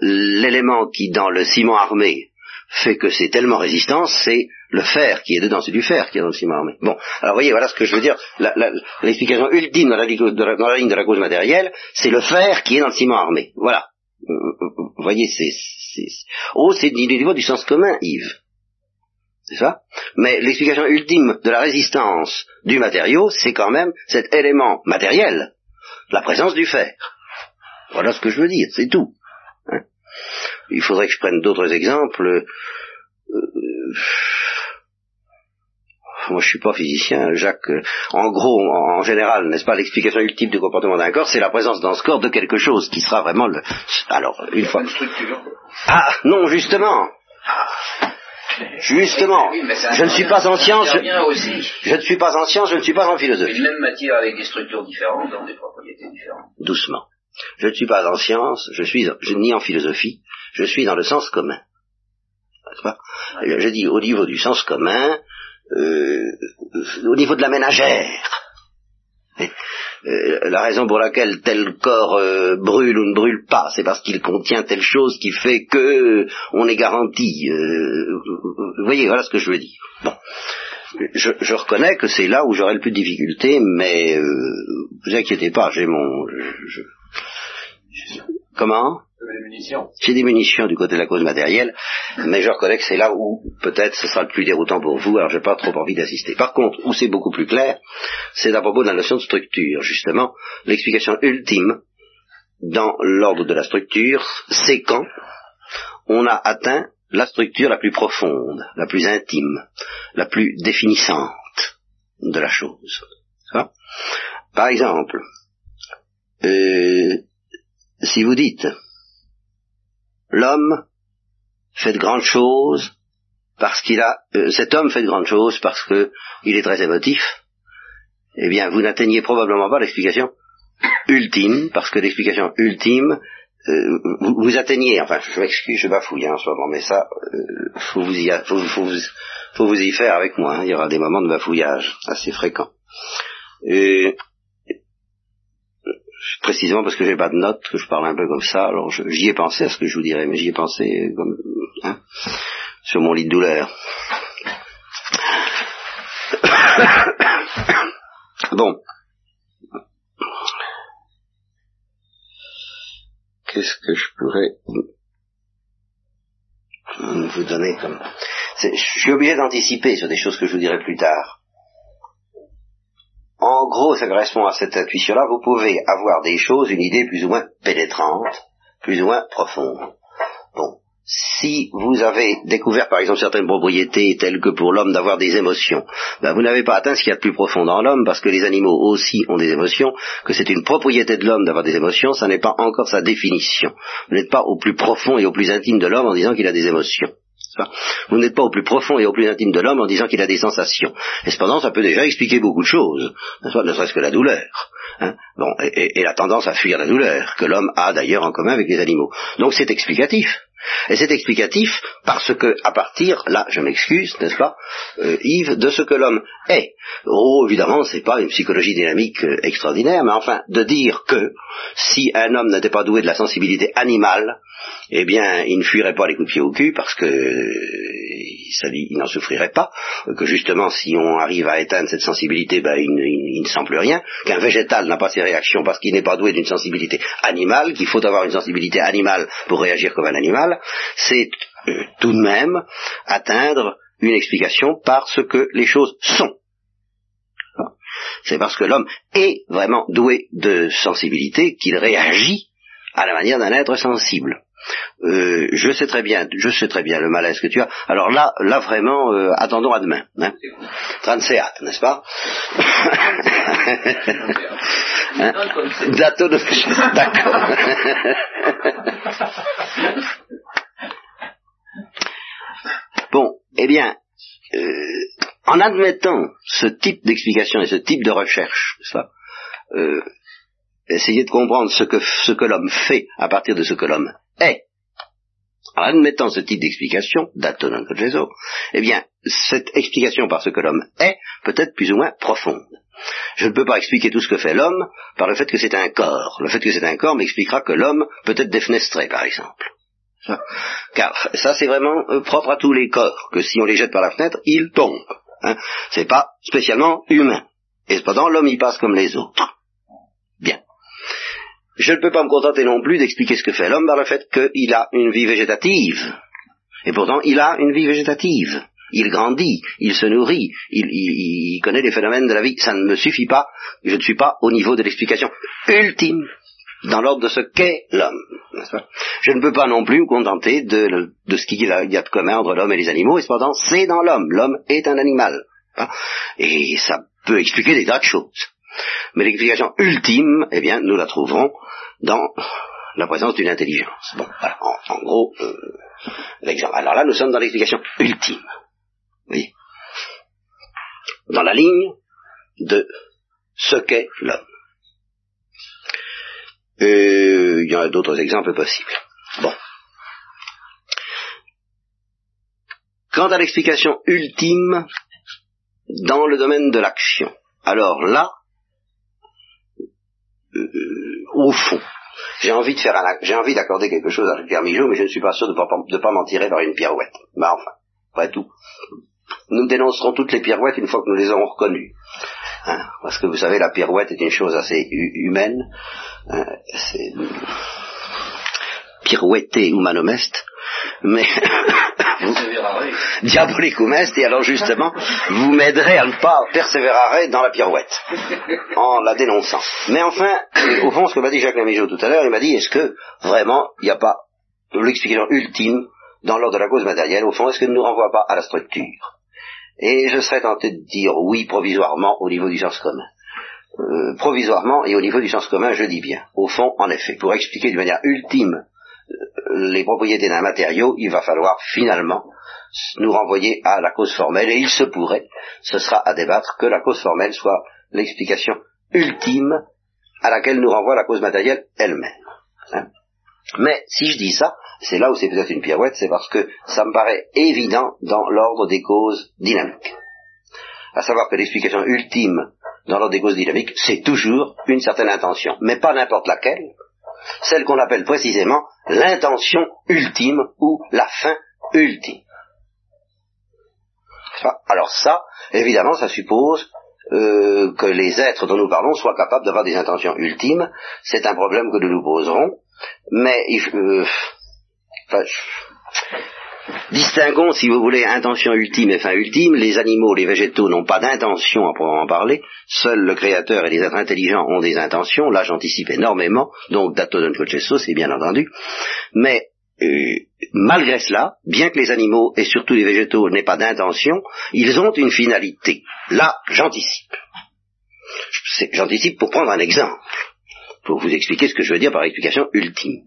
B: l'élément qui dans le ciment armé fait que c'est tellement résistant, c'est le fer qui est dedans, c'est du fer qui est dans le ciment armé. Bon, alors voyez, voilà ce que je veux dire. L'explication ultime dans la, dans la ligne de la cause matérielle, c'est le fer qui est dans le ciment armé. Voilà. Vous voyez, c'est... Oh, c'est du niveau du sens commun, Yves. C'est ça? Mais l'explication ultime de la résistance du matériau, c'est quand même cet élément matériel, la présence du fer. Voilà ce que je veux dire, c'est tout. Il faudrait que je prenne d'autres exemples. Euh, moi je suis pas physicien, Jacques. Euh, en gros, en, général, n'est-ce pas, l'explication ultime du comportement d'un corps, c'est la présence dans ce corps de quelque chose qui sera vraiment le. Alors, une fois. Ah non, justement. Justement, je ne suis pas en science. Je, je, ne suis pas en science, je ne suis pas en philosophie.
C: Une même matière avec des structures différentes dans des propriétés différentes.
B: Doucement. Je ne suis pas en science, je suis je, ni en philosophie, je suis dans le sens commun. Pas? Je dis au niveau du sens commun, euh, au niveau de la ménagère. Euh, la raison pour laquelle tel corps euh, brûle ou ne brûle pas, c'est parce qu'il contient telle chose qui fait que on est garanti. vous voyez, voilà ce que je veux dire. Bon. Je, je reconnais que c'est là où j'aurai le plus de difficultés, mais vous inquiétez pas, j'ai mon... Je, Comment J'ai des munitions du côté de la cause matérielle, mais je reconnais que c'est là où peut-être ce sera le plus déroutant pour vous, alors j'ai pas trop envie d'assister. Par contre, où c'est beaucoup plus clair, c'est à propos de la notion de structure. Justement, l'explication ultime dans l'ordre de la structure, c'est quand on a atteint la structure la plus profonde, la plus intime, la plus définissante de la chose. Par exemple, euh, si vous dites, l'homme fait de grandes choses parce qu'il a, euh, cet homme fait de grandes choses parce qu'il est très émotif, eh bien, vous n'atteignez probablement pas l'explication ultime, parce que l'explication ultime, euh, vous, atteignez, enfin, je m'excuse, je bafouille hein, en ce moment, mais ça, euh, faut, vous y, faut, vous, faut vous y faire avec moi, hein. il y aura des moments de bafouillage assez fréquents. Et précisément parce que j'ai pas de notes, que je parle un peu comme ça, alors j'y ai pensé à ce que je vous dirais, mais j'y ai pensé comme, hein, sur mon lit de douleur. bon. Qu'est-ce que je pourrais vous donner comme... Je suis obligé d'anticiper sur des choses que je vous dirai plus tard. En gros, ça correspond à cette intuition-là, vous pouvez avoir des choses, une idée plus ou moins pénétrante, plus ou moins profonde. Bon. Si vous avez découvert par exemple certaines propriétés telles que pour l'homme d'avoir des émotions, ben vous n'avez pas atteint ce qu'il y a de plus profond dans l'homme parce que les animaux aussi ont des émotions, que c'est une propriété de l'homme d'avoir des émotions, ça n'est pas encore sa définition. Vous n'êtes pas au plus profond et au plus intime de l'homme en disant qu'il a des émotions. Vous n'êtes pas au plus profond et au plus intime de l'homme en disant qu'il a des sensations. Et cependant, ça peut déjà expliquer beaucoup de choses, ne serait-ce que la douleur. Hein. bon, et, la tendance à fuir la douleur, que l'homme a d'ailleurs en commun avec les animaux. Donc c'est explicatif. Et c'est explicatif parce que, à partir, là, je m'excuse, n'est-ce pas, euh, Yves, de ce que l'homme est. Oh, évidemment, c'est pas une psychologie dynamique euh, extraordinaire, mais enfin, de dire que si un homme n'était pas doué de la sensibilité animale, eh bien, il ne fuirait pas les coups de pied au cul parce que il, n'en souffrirait pas, que justement, si on arrive à éteindre cette sensibilité, ben, il, ne sent plus rien, qu'un végétal n'a pas ses réactions parce qu'il n'est pas doué d'une sensibilité animale, qu'il faut avoir une sensibilité animale pour réagir comme un animal, c'est euh, tout de même atteindre une explication par ce que les choses sont. C'est parce que l'homme est vraiment doué de sensibilité qu'il réagit à la manière d'un être sensible. Euh, je sais très bien, je sais très bien le malaise que tu as. Alors là, là vraiment, euh, attendons à demain. Hein. Transeat, n'est-ce pas? Hein? Dato de... D'accord. bon, eh bien, euh, en admettant ce type d'explication et ce type de recherche, ça, essayez de comprendre ce que, ce que l'homme fait à partir de ce que l'homme est. En admettant ce type d'explication, d'atonon eh bien, cette explication par ce que l'homme est peut être plus ou moins profonde. Je ne peux pas expliquer tout ce que fait l'homme par le fait que c'est un corps. Le fait que c'est un corps m'expliquera que l'homme peut être défenestré, par exemple. Car ça, c'est vraiment euh, propre à tous les corps, que si on les jette par la fenêtre, ils tombent. Hein. C'est pas spécialement humain. Et cependant, l'homme y passe comme les autres. Je ne peux pas me contenter non plus d'expliquer ce que fait l'homme par le fait qu'il a une vie végétative. Et pourtant, il a une vie végétative. Il grandit, il se nourrit, il, connaît les phénomènes de la vie. Ça ne me suffit pas. Je ne suis pas au niveau de l'explication ultime dans l'ordre de ce qu'est l'homme. Je ne peux pas non plus me contenter de, ce qu'il y a de commun entre l'homme et les animaux, et cependant, c'est dans l'homme. L'homme est un animal. Hein. Et ça peut expliquer des tas de choses. Mais l'explication ultime, eh bien, nous la trouverons dans la présence d'une intelligence. Bon, en, gros, euh, l'exemple. Alors là, nous sommes dans l'explication ultime. Oui. Dans la ligne de ce qu'est l'homme. Et il y a d'autres exemples possibles. Bon. Quant à l'explication ultime dans le domaine de l'action, alors là, euh, au fond, j'ai envie de faire j'ai envie d'accorder quelque chose à Migeot, mais je ne suis pas sûr de ne pas, m'en tirer vers une pirouette. Mais enfin, après tout, nous dénoncerons toutes les pirouettes une fois que nous les aurons reconnues. Hein, parce que vous savez, la pirouette est une chose assez humaine. Hein, c'est pirouetter ou manomeste, mais diabolicum est, et alors justement, vous m'aiderez à ne pas persévérer dans la pirouette, en la dénonçant. Mais enfin, au fond, ce que m'a dit Jacques Lamigeau tout à l'heure, il m'a dit, est-ce que vraiment, il n'y a pas l'explication ultime dans l'ordre de la cause matérielle, au fond, est-ce que ne nous renvoie pas à la structure? Et je serais tenté de dire oui provisoirement au niveau du sens commun. Euh, provisoirement et au niveau du sens commun, je dis bien. Au fond, en effet, pour expliquer de manière ultime les propriétés d'un matériau, il va falloir finalement nous renvoyer à la cause formelle, et il se pourrait, ce sera à débattre, que la cause formelle soit l'explication ultime à laquelle nous renvoie la cause matérielle elle-même. Hein. Mais si je dis ça, c'est là où c'est peut-être une pirouette, c'est parce que ça me paraît évident dans l'ordre des causes dynamiques. À savoir que l'explication ultime dans l'ordre des causes dynamiques, c'est toujours une certaine intention, mais pas n'importe laquelle, celle qu'on appelle précisément l'intention ultime ou la fin ultime. Alors ça, évidemment, ça suppose euh, que les êtres dont nous parlons soient capables d'avoir des intentions ultimes. C'est un problème que nous nous poserons, mais euh, distinguons, si vous voulez, intention ultime et fin ultime. Les animaux, les végétaux n'ont pas d'intention à proprement parler. Seul le Créateur et les êtres intelligents ont des intentions. Là, j'anticipe énormément. Donc, dato don c'est bien entendu. Mais euh, malgré cela, bien que les animaux et surtout les végétaux n'aient pas d'intention, ils ont une finalité. Là, j'anticipe. J'anticipe pour prendre un exemple, pour vous expliquer ce que je veux dire par explication ultime.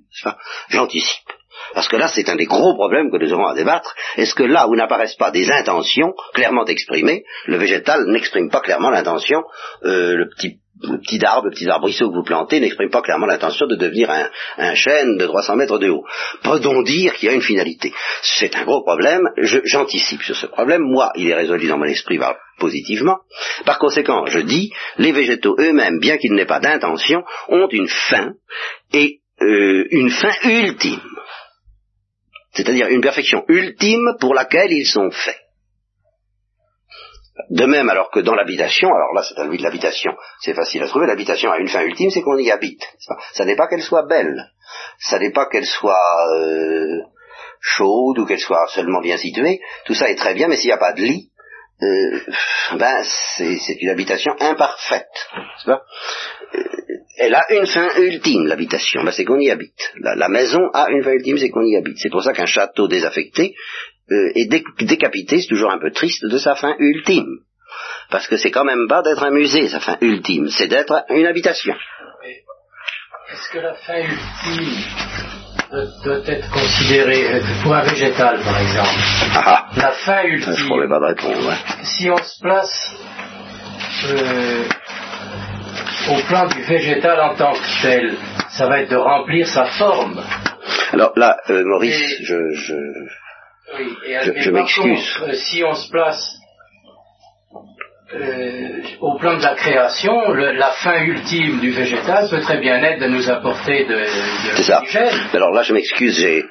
B: J'anticipe. Parce que là, c'est un des gros problèmes que nous aurons à débattre. Est-ce que là où n'apparaissent pas des intentions clairement exprimées, le végétal n'exprime pas clairement l'intention, euh, le petit le petit arbre, le petit arbrisseau que vous plantez n'exprime pas clairement l'intention de devenir un, chêne de 300 mètres de haut. Peut-on dire qu'il y a une finalité? C'est un gros problème, j'anticipe sur ce problème, moi il est résolu dans mon esprit positivement. Par conséquent, je dis, les végétaux eux-mêmes, bien qu'ils n'aient pas d'intention, ont une fin, et euh, une fin ultime c'est-à-dire une perfection ultime pour laquelle ils sont faits. De même, alors que dans l'habitation, alors là c'est à lui de l'habitation, c'est facile à trouver, l'habitation a une fin ultime, c'est qu'on y habite. Ça n'est pas qu'elle soit belle, ça n'est pas qu'elle soit euh, chaude ou qu'elle soit seulement bien située, tout ça est très bien, mais s'il n'y a pas de lit, euh, ben c'est une habitation imparfaite. Elle a une fin ultime, l'habitation, ben, c'est qu'on y habite. La, la maison a une fin ultime, c'est qu'on y habite. C'est pour ça qu'un château désaffecté euh, est dé- décapité, c'est toujours un peu triste de sa fin ultime. Parce que c'est quand même pas d'être un musée, sa fin ultime, c'est d'être une habitation.
F: Est-ce que la fin ultime doit, être considérée, euh, pour un végétal par exemple,
B: Ah
F: la fin
B: ah, je
F: ultime,
B: pas de répondre.
F: si on se place euh, au plan du végétal en tant que tel, ça va être de remplir sa forme.
B: Alors là, euh, Maurice,
F: Et-
B: je, je,
F: Oui, et,
B: Je- je
F: par
B: m'excuse.
F: contre, euh, si on se place euh, au plan de la création, le- la fin ultime du végétal peut très bien être de nous apporter de, de
B: C'est ça. Alors là, je m'excuse, j'ai,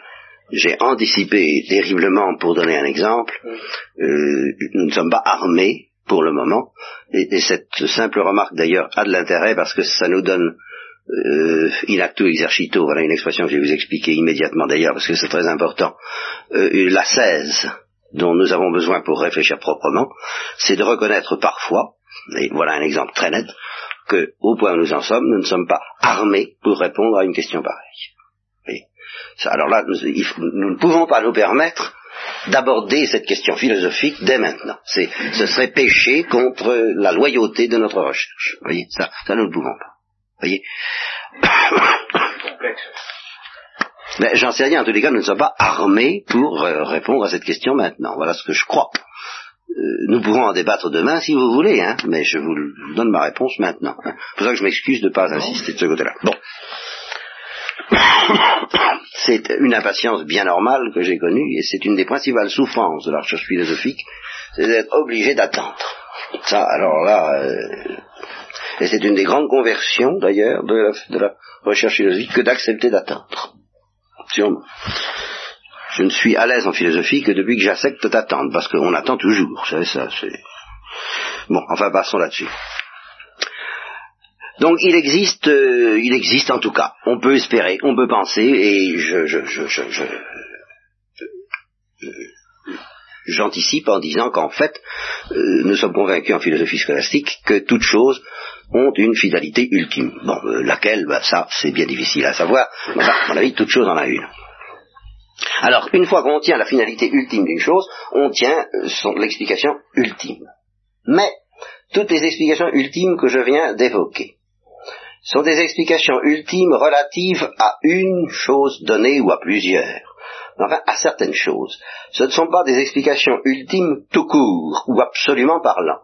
B: j'ai anticipé terriblement pour donner un exemple. Euh, nous ne sommes pas armés pour le moment, et, et cette simple remarque d'ailleurs a de l'intérêt parce que ça nous donne euh, in actu exercito, voilà une expression que je vais vous expliquer immédiatement d'ailleurs parce que c'est très important, euh, la 16 dont nous avons besoin pour réfléchir proprement, c'est de reconnaître parfois, et voilà un exemple très net, que au point où nous en sommes, nous ne sommes pas armés pour répondre à une question pareille. Alors là, nous, il nous ne pouvons pas nous permettre d'aborder cette question philosophique dès maintenant. C'est, ce serait pécher contre la loyauté de notre recherche. Vous voyez, ça, ça nous ne pouvons pas. Vous voyez Mais j'en sais rien, en tous les cas, nous ne sommes pas armés pour euh, répondre à cette question maintenant. Voilà ce que je crois. Euh, nous pourrons en débattre demain si vous voulez, hein, mais je vous, je vous donne ma réponse maintenant. hein. C'est pour ça que je m'excuse de ne pas insister de ce côté-là. Bon. C'est une impatience bien normale que j'ai connue et c'est une des principales souffrances de la recherche philosophique, c'est d'être obligé d'attendre. Ça, alors là, euh, et c'est une des grandes conversions d'ailleurs de la, de la recherche philosophique que d'accepter d'attendre. Sûrement. Je ne suis à l'aise en philosophie que depuis que j'accepte d'attendre, parce qu'on attend toujours, savez ça, c'est... Bon, enfin passons là-dessus. Donc il existe, euh, il existe en tout cas. On peut espérer, on peut penser, et je, je, je, je, je- j'anticipe en disant qu'en fait, euh, nous sommes convaincus en philosophie scolastique que toutes choses ont une finalité ultime. Bon, euh, laquelle, bah, ça, c'est bien difficile à savoir. mais à mon avis, toute chose en a une. Alors, une fois qu'on tient la finalité ultime d'une chose, on tient l'explication ultime. Mais, toutes les explications ultimes que je viens d'évoquer sont des explications ultimes relatives à une chose donnée ou à plusieurs. Enfin, à certaines choses. Ce ne sont pas des explications ultimes tout court ou absolument parlant.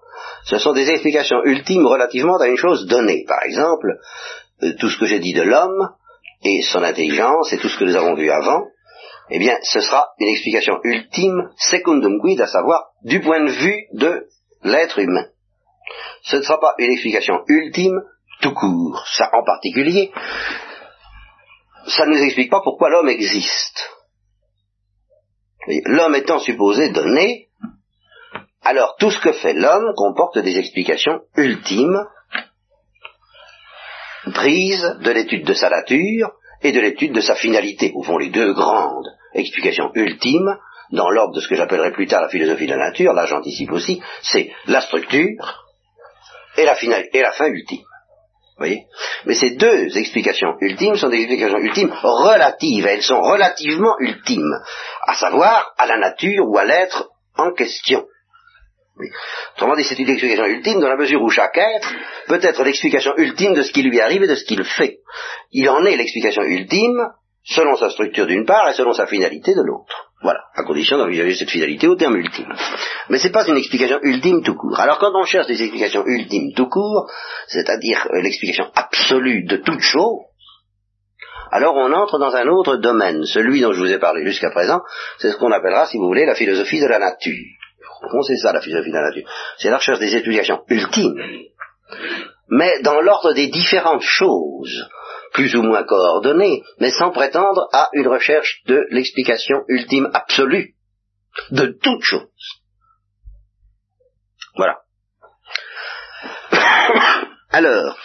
B: Ce sont des explications ultimes relativement à une chose donnée. Par exemple, euh, tout ce que j'ai dit de l'homme et son intelligence et tout ce que nous avons vu avant, eh bien, ce sera une explication ultime, secundum quid, à savoir du point de vue de l'être humain. Ce ne sera pas une explication ultime tout court. Ça, en particulier, ça ne nous explique pas pourquoi l'homme existe. L'homme étant supposé donner, alors tout ce que fait l'homme comporte des explications ultimes, prises de l'étude de sa nature et de l'étude de sa finalité. Au fond, les deux grandes explications ultimes, dans l'ordre de ce que j'appellerai plus tard la philosophie de la nature, là j'anticipe aussi, c'est la structure et la, et la fin ultime. Voyez Mais ces deux explications ultimes sont des explications ultimes relatives. Elles sont relativement ultimes, à savoir à la nature ou à l'être en question. Autrement dit, c'est une explication ultime dans la mesure où chaque être peut être l'explication ultime de ce qui lui arrive et de ce qu'il fait. Il en est l'explication ultime selon sa structure d'une part et selon sa finalité de l'autre. Voilà, à condition d'envisager cette finalité au terme ultime. Mais ce n'est pas une explication ultime tout court. Alors quand on cherche des explications ultimes tout court, c'est-à-dire euh, l'explication absolue de toute chose, alors on entre dans un autre domaine, celui dont je vous ai parlé jusqu'à présent, c'est ce qu'on appellera, si vous voulez, la philosophie de la nature. C'est ça la philosophie de la nature. C'est la recherche des explications ultimes, mais dans l'ordre des différentes choses, plus ou moins coordonnées, mais sans prétendre à une recherche de l'explication ultime absolue de toute chose. Voilà. Alors,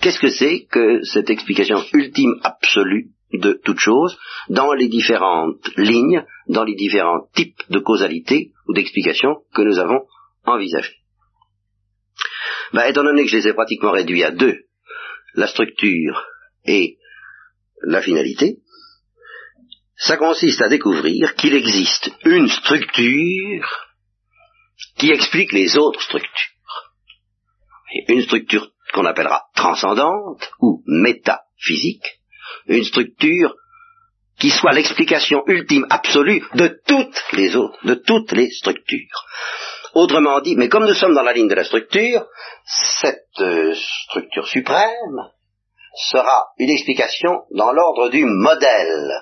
B: qu'est-ce que c'est que cette explication ultime absolue de toute chose dans les différentes lignes, dans les différents types de causalité ou d'explication que nous avons envisagés ben, Étant donné que je les ai pratiquement réduits à deux, la structure et la finalité, ça consiste à découvrir qu'il existe une structure qui explique les autres structures. Une structure qu'on appellera transcendante ou métaphysique, une structure qui soit l'explication ultime absolue de toutes les autres, de toutes les structures. Autrement dit, mais comme nous sommes dans la ligne de la structure, cette euh, structure suprême sera une explication dans l'ordre du modèle.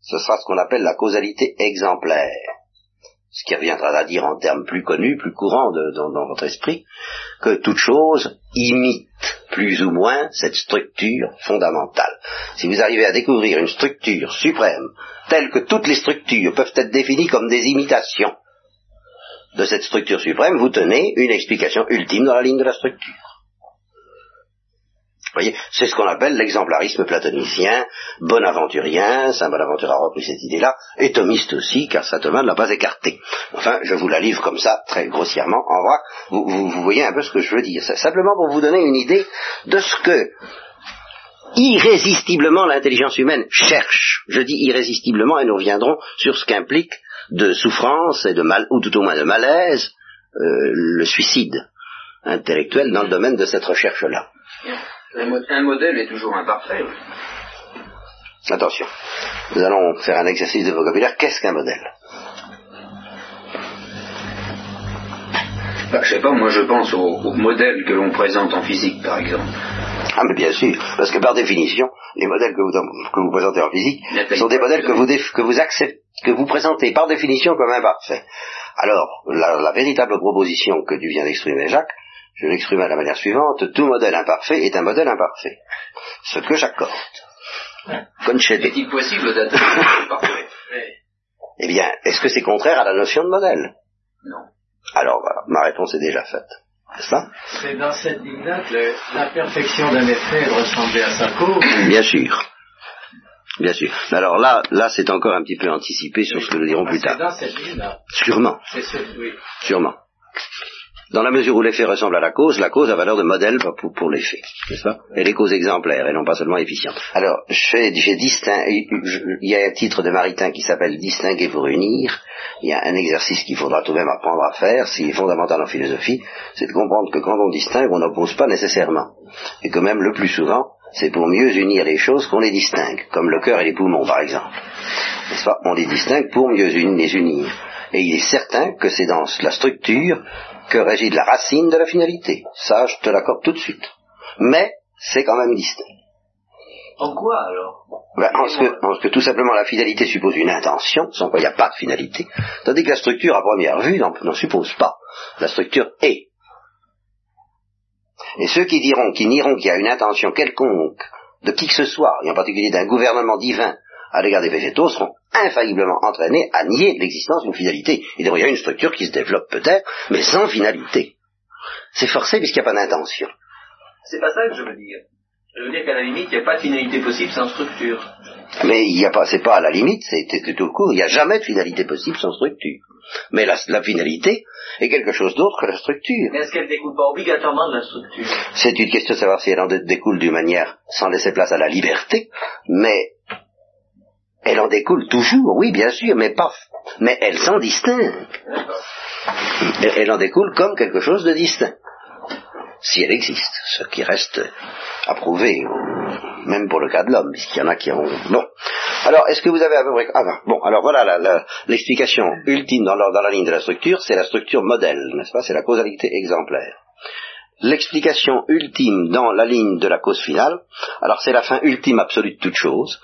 B: Ce sera ce qu'on appelle la causalité exemplaire ce qui reviendra à dire en termes plus connus, plus courants dans, votre esprit, que toute chose imite plus ou moins cette structure fondamentale. Si vous arrivez à découvrir une structure suprême, telle que toutes les structures peuvent être définies comme des imitations de cette structure suprême, vous tenez une explication ultime dans la ligne de la structure voyez, c'est ce qu'on appelle l'exemplarisme platonicien, bonaventurien, Saint Bonaventure a repris cette idée-là, et thomiste aussi, car saint Thomas ne l'a pas écarté. Enfin, je vous la livre comme ça, très grossièrement, en vrai, vous, vous voyez un peu ce que je veux dire. C'est simplement pour vous donner une idée de ce que irrésistiblement l'intelligence humaine cherche. Je dis irrésistiblement, et nous reviendrons sur ce qu'implique de souffrance et de mal, ou tout au moins de malaise, euh, le suicide intellectuel dans le domaine de cette recherche-là.
C: Un, modèle est toujours imparfait.
B: Attention, nous allons faire un exercice de vocabulaire. Qu'est-ce qu'un modèle?
C: Bah, Je sais pas, moi je pense aux, modèles que l'on présente en physique, par exemple.
B: Ah, mais bien sûr, parce que par définition, les modèles que vous, que vous présentez en physique sont des modèles que vous, que vous acceptez, que vous présentez par définition comme imparfaits. Alors, la, la véritable proposition que tu viens d'exprimer, Jacques, je l'exprime de la manière suivante, tout modèle imparfait est un modèle imparfait. Ce que j'accorde.
C: Est-il possible d'être imparfait
B: Eh bien, est-ce que c'est contraire à la notion de modèle?
C: Non.
B: Alors, ma réponse est déjà faite. N'est-ce pas?
F: C'est dans cette ligne-là que l'imperfection d'un effet ressemblait à sa cause.
B: Bien sûr. Bien sûr. Alors là, là, c'est encore un petit peu anticipé sur ce que nous dirons plus tard.
F: C'est dans cette ligne-là.
B: Sûrement.
F: C'est ce, oui.
B: Sûrement. Dans la mesure où l'effet ressemble à la cause, la cause a valeur de modèle pour, pour l'effet, n'est-ce pas? Elle est cause exemplaire et non pas seulement efficiente. Alors, j'ai distinct, il y a un titre de Maritain qui s'appelle Distinguer pour unir. Il y a un exercice qu'il faudra tout de même apprendre à faire, s'il est fondamental en philosophie, c'est de comprendre que quand on distingue, on n'oppose pas nécessairement. Et que même le plus souvent, c'est pour mieux unir les choses qu'on les distingue, comme le cœur et les poumons par exemple. N'est-ce pas? On les distingue pour mieux les unir. Et il est certain que c'est dans la structure que régit la racine de la finalité. Ça, je te l'accorde tout de suite. Mais c'est quand même distinct.
D: En quoi alors?
B: Ben, en, ce que, que, tout simplement la finalité suppose une intention, sans quoi il n'y a pas de finalité, tandis que la structure à première vue n'en suppose pas. La structure est. Et ceux qui diront, qui nieront qu'il y a une intention quelconque de qui que ce soit, et en particulier d'un gouvernement divin à l'égard des végétaux, seront infailliblement entraînés à nier l'existence d'une finalité. Il y a une structure qui se développe peut-être, mais sans finalité. C'est forcé puisqu'il n'y a pas d'intention.
D: C'est pas ça que je veux dire. Je veux dire qu'à la limite, il n'y a pas de finalité possible sans structure.
B: Mais il n'y a pas, c'est pas à la limite, c'est tout court, il n'y a jamais de finalité possible sans structure. Mais la, la finalité est quelque chose d'autre que la structure.
D: Mais est-ce qu'elle découle pas obligatoirement de la structure?
B: C'est une question de savoir si elle en découle d'une manière sans laisser place à la liberté, mais elle en découle toujours, oui, bien sûr, mais pas. Mais elle s'en distingue. Elle en découle comme quelque chose de distinct. Si elle existe, ce qui reste à prouver, même pour le cas de l'homme, puisqu'il y en a qui ont... Bon. Alors, est-ce que vous avez à peu près... Ah ben, bon, alors voilà l'explication ultime dans la ligne de la structure, c'est la structure modèle, n'est-ce pas? C'est la causalité exemplaire. L'explication ultime dans la ligne de la cause finale, alors c'est la fin ultime absolue de toute chose,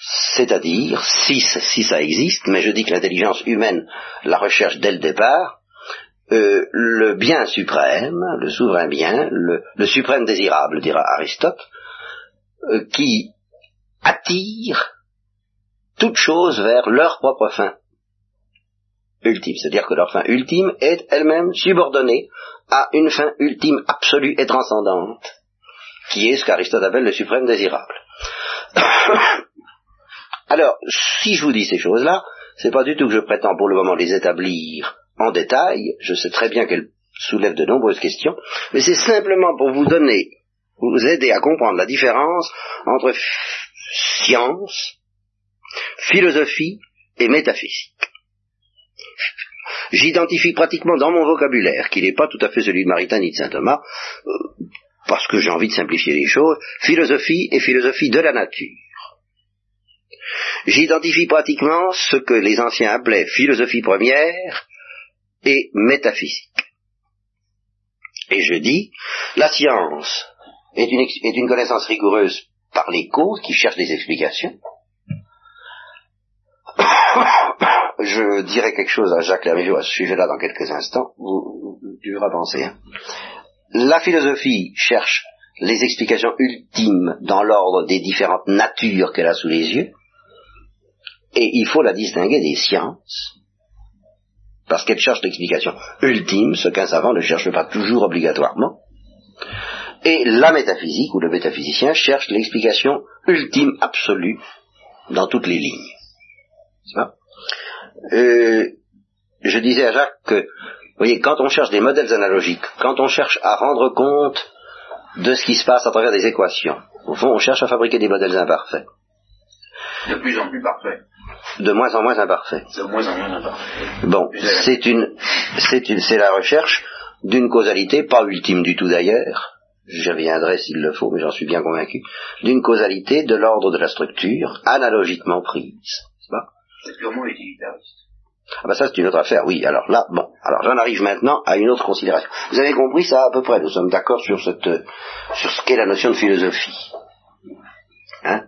B: c'est-à-dire, si, si ça existe, mais je dis que l'intelligence humaine la recherche dès le départ, euh, le bien suprême, le souverain bien, le, suprême désirable, dira Aristote, euh, qui attire toute chose vers leur propre fin ultime. C'est-à-dire que leur fin ultime est elle-même subordonnée à une fin ultime absolue et transcendante, qui est ce qu'Aristote appelle le suprême désirable. Alors, si je vous dis ces choses-là, c'est pas du tout que je prétends pour le moment les établir en détail, je sais très bien qu'elles soulève de nombreuses questions, mais c'est simplement pour vous donner, vous aider à comprendre la différence entre science, philosophie et métaphysique. J'identifie pratiquement dans mon vocabulaire, qui n'est pas tout à fait celui de Maritain ni de saint Thomas, euh, parce que j'ai envie de simplifier les choses, philosophie et philosophie de la nature. J'identifie pratiquement ce que les anciens appelaient philosophie première et métaphysique. Et je dis, la science est une, connaissance rigoureuse par les causes qui cherchent des explications. je dirai quelque chose à Jacques Laméjo à ce sujet-là dans quelques instants. Vous, tu penser. Hein. La philosophie cherche les explications ultimes dans l'ordre des différentes natures qu'elle a sous les yeux. Et il faut la distinguer des sciences, parce qu'elle cherche l'explication ultime, ce qu'un savant ne cherche pas toujours obligatoirement. Et la métaphysique, ou le métaphysicien, cherche l'explication ultime, absolue, dans toutes les lignes. Euh, je disais à Jacques que, vous voyez, quand on cherche des modèles analogiques, quand on cherche à rendre compte de ce qui se passe à travers des équations, au fond, on cherche à fabriquer des modèles imparfaits.
C: De plus en plus parfaits.
B: De moins en moins imparfaits.
C: De moins en moins imparfaits.
B: Bon, c'est une, c'est une, c'est la recherche d'une causalité, pas ultime du tout d'ailleurs, j'y reviendrai s'il le faut, mais j'en suis bien convaincu, d'une causalité de l'ordre de la structure, analogiquement prise.
C: C'est purement utilitariste.
B: Ah ben ça c'est une autre affaire, oui. Alors là, bon, alors j'en arrive maintenant à une autre considération. Vous avez compris ça à peu près, nous sommes d'accord sur cette sur ce qu'est la notion de philosophie. Hein?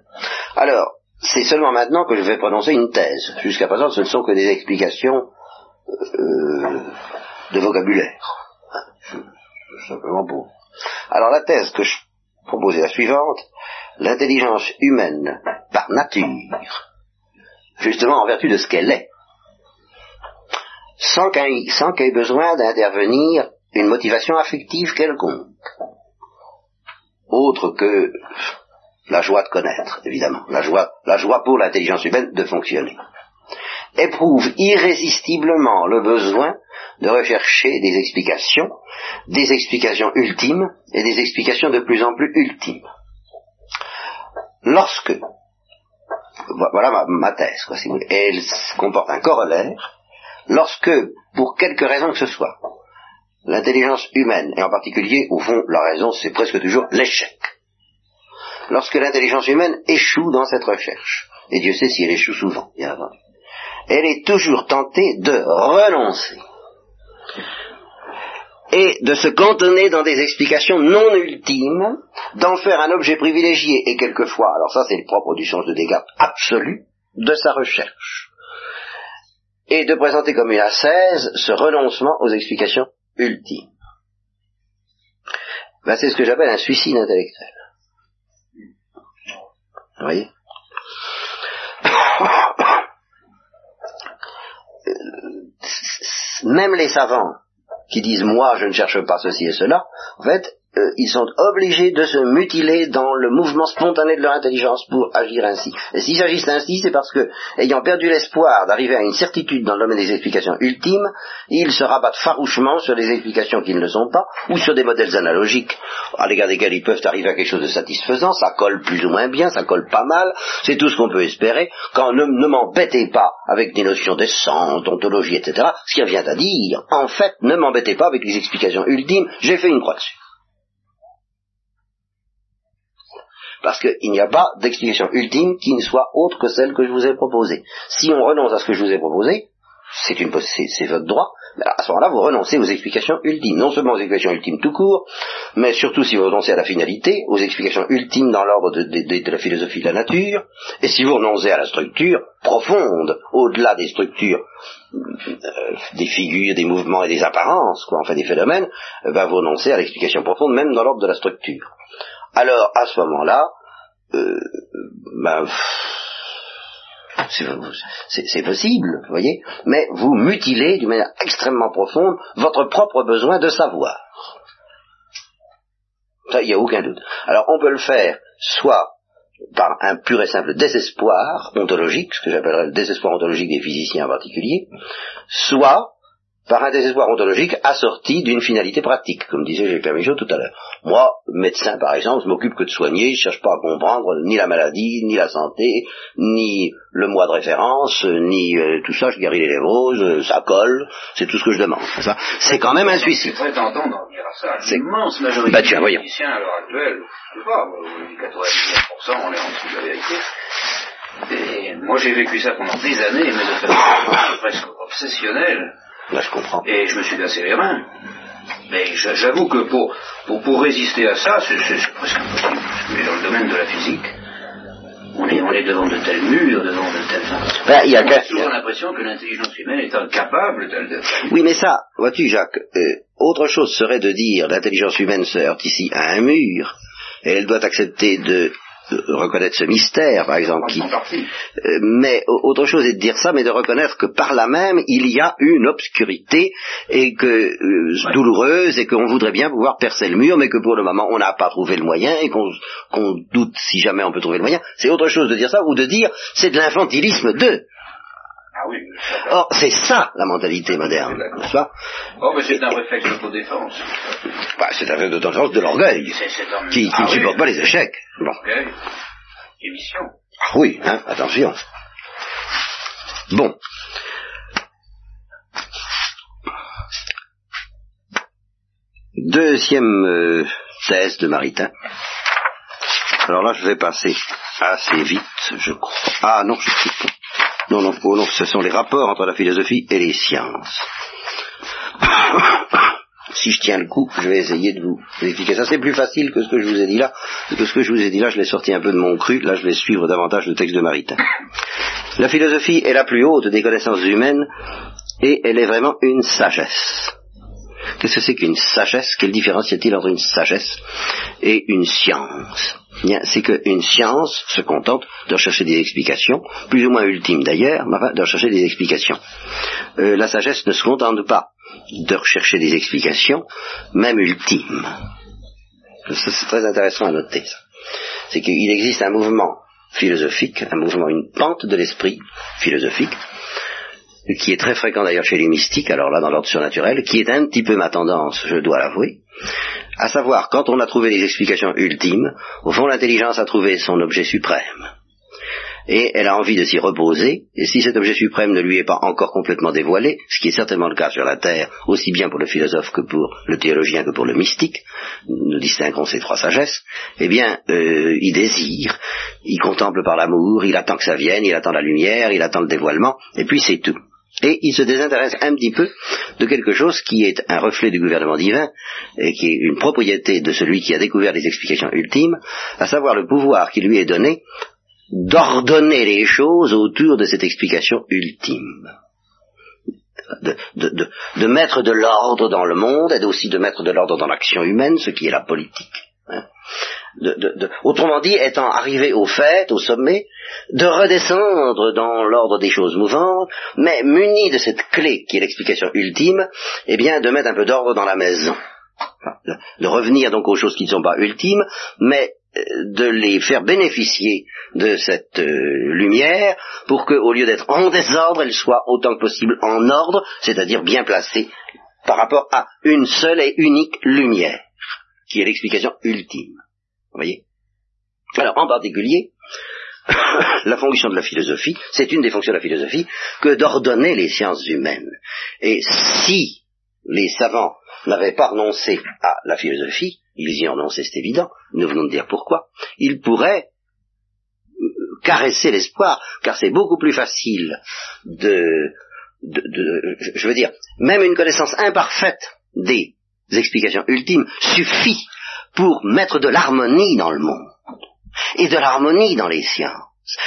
B: Alors, c'est seulement maintenant que je vais prononcer une thèse. Jusqu'à présent, ce ne sont que des explications euh, de vocabulaire. Simplement pour. Alors la thèse que je propose est la suivante. L'intelligence humaine, par nature, justement en vertu de ce qu'elle est, sans qu'il y ait besoin d'intervenir une motivation affective quelconque, autre que la joie de connaître, évidemment, la joie, la joie pour l'intelligence humaine de fonctionner, éprouve irrésistiblement le besoin de rechercher des explications, des explications ultimes et des explications de plus en plus ultimes. Lorsque voilà ma, thèse, quoi, si vous elle comporte un corollaire lorsque, pour quelque raison que ce soit, l'intelligence humaine, et en particulier, au fond, la raison, c'est presque toujours l'échec. Lorsque l'intelligence humaine échoue dans cette recherche, et Dieu sait si elle échoue souvent, bien avant, elle est toujours tentée de renoncer et de se cantonner dans des explications non ultimes, d'en faire un objet privilégié et quelquefois, alors ça c'est le propre du sens de Descartes absolu, de sa recherche, et de présenter comme une ascèse ce renoncement aux explications ultimes. Ben, c'est ce que j'appelle un suicide intellectuel. Vous voyez Même les savants qui disent moi je ne cherche pas ceci et cela, en fait, euh, ils sont obligés de se mutiler dans le mouvement spontané de leur intelligence pour agir ainsi. Et s'ils agissent ainsi, c'est parce que, ayant perdu l'espoir d'arriver à une certitude dans le domaine des explications ultimes, ils se rabattent farouchement sur des explications qui ne sont pas, ou sur des modèles analogiques, à l'égard desquels ils peuvent arriver à quelque chose de satisfaisant, ça colle plus ou moins bien, ça colle pas mal, c'est tout ce qu'on peut espérer, quand ne, m'embêtez pas avec des notions de sens, d'ontologie, etc., ce qui revient à dire, en fait, ne m'embêtez pas avec les explications ultimes, j'ai fait une croix dessus. Parce qu'il n'y a pas d'explication ultime qui ne soit autre que celle que je vous ai proposée. Si on renonce à ce que je vous ai proposé, c'est une c'est votre droit, à ce moment-là, vous renoncez aux explications ultimes. Non seulement aux explications ultimes tout court, mais surtout si vous renoncez à la finalité, aux explications ultimes dans l'ordre de, la philosophie de la nature, et si vous renoncez à la structure profonde, au-delà des structures, euh, des figures, des mouvements et des apparences, quoi, enfin des phénomènes, ben vous renoncez à l'explication profonde, même dans l'ordre de la structure alors à ce moment-là, euh, ben, c'est possible, vous voyez, mais vous mutilez d'une manière extrêmement profonde votre propre besoin de savoir. Il n'y a aucun doute. Alors on peut le faire soit par un pur et simple désespoir ontologique, ce que j'appellerais le désespoir ontologique des physiciens en particulier, soit par un désespoir ontologique assorti d'une finalité pratique, comme disait Gilles Michaud tout à l'heure. Moi, médecin par exemple, je m'occupe que de soigner, je cherche pas à comprendre ni la maladie, ni la santé, ni le mois de référence, ni euh, tout ça, je guéris les névroses, euh, ça colle, c'est tout ce que je demande. Ça, c'est quand même un suicide.
C: C'est.
B: C'est-
C: L'immense majorité
B: Bah, tiens,
C: des
B: voyons.
C: à l'heure actuelle, je sais pas, moi, 99%, on est en dessous de la vérité. Et moi j'ai vécu ça pendant des années, mais de façon presque obsessionnelle.
B: Là, je comprends.
C: Et je me suis cassé les reins. Mais j'a- j'avoue que pour, pour, pour résister à ça, c'est presque impossible. Mais dans le domaine de la physique, on est, on est devant de tels murs, devant de telles...
B: Ben, il y a
C: on a toujours l'impression que l'intelligence humaine est incapable de...
B: Oui, mais ça, vois-tu, Jacques, euh, autre chose serait de dire l'intelligence humaine se heurte ici à un mur, et elle doit accepter de reconnaître ce mystère, par exemple, qui. Euh, mais au- autre chose est de dire ça, mais de reconnaître que par là même il y a une obscurité et que euh, douloureuse et qu'on voudrait bien pouvoir percer le mur, mais que pour le moment on n'a pas trouvé le moyen et qu'on doute si jamais on peut trouver le moyen. C'est autre chose de dire ça ou de dire c'est de l'infantilisme de.
C: Ah oui,
B: Or c'est ça la mentalité moderne, n'est-ce pas?
C: Oh, mais c'est un réflexe d'autodéfense.
B: Bah, C'est un de tendance de l'orgueil
C: un...
B: qui, qui
C: Ah
B: ne
C: oui.
B: supporte pas les échecs. Bon.
C: Émission.
B: Ah oui, hein, attention. Bon. Deuxième euh, thèse de Maritain. Alors là, je vais passer assez vite, je crois. Ah non, je pas. Non, non, oh non, ce sont les rapports entre la philosophie et les sciences. si je tiens le coup, je vais essayer de vous expliquer ça. C'est plus facile que ce que je vous ai dit là. Que ce que je vous ai dit là, je l'ai sorti un peu de mon cru. Là, je vais suivre davantage le texte de Maritain. La philosophie est la plus haute des connaissances humaines et elle est vraiment une sagesse. Qu'est-ce que c'est qu'une sagesse? Quelle différence y a-t-il entre une sagesse et une science? C'est qu'une science se contente de rechercher des explications, plus ou moins ultimes d'ailleurs, mais enfin de rechercher des explications. Euh, la sagesse ne se contente pas de rechercher des explications, même ultimes. C'est très intéressant à noter. C'est qu'il existe un mouvement philosophique, un mouvement, une pente de l'esprit philosophique, qui est très fréquent d'ailleurs chez les mystiques, alors là dans l'ordre surnaturel, qui est un petit peu ma tendance, je dois l'avouer, à savoir quand on a trouvé les explications ultimes, au fond l'intelligence a trouvé son objet suprême. Et elle a envie de s'y reposer, et si cet objet suprême ne lui est pas encore complètement dévoilé, ce qui est certainement le cas sur la Terre, aussi bien pour le philosophe que pour le théologien que pour le mystique, nous distinguerons ces trois sagesses, eh bien, euh, il désire, il contemple par l'amour, il attend que ça vienne, il attend la lumière, il attend le dévoilement, et puis c'est tout. Et il se désintéresse un petit peu de quelque chose qui est un reflet du gouvernement divin et qui est une propriété de celui qui a découvert les explications ultimes, à savoir le pouvoir qui lui est donné d'ordonner les choses autour de cette explication ultime. De, de, de, mettre de l'ordre dans le monde et aussi de mettre de l'ordre dans l'action humaine, ce qui est la politique. hein. De, de, autrement dit, étant arrivé au fait, au sommet, de redescendre dans l'ordre des choses mouvantes, mais muni de cette clé qui est l'explication ultime, eh bien de mettre un peu d'ordre dans la maison. De, revenir donc aux choses qui ne sont pas ultimes, mais euh, de les faire bénéficier de cette euh, lumière pour que, au lieu d'être en désordre, elle soit autant que possible en ordre, c'est-à-dire bien placée par rapport à une seule et unique lumière, qui est l'explication ultime. Voyez Alors, en particulier, la fonction de la philosophie, c'est une des fonctions de la philosophie, que d'ordonner les sciences humaines. Et si les savants n'avaient pas renoncé à la philosophie, ils y ont renoncé, c'est évident, nous venons de dire pourquoi, ils pourraient euh, caresser l'espoir, car c'est beaucoup plus facile de, je veux dire, même une connaissance imparfaite des explications ultimes suffit pour mettre de l'harmonie dans le monde, et de l'harmonie dans les sciences,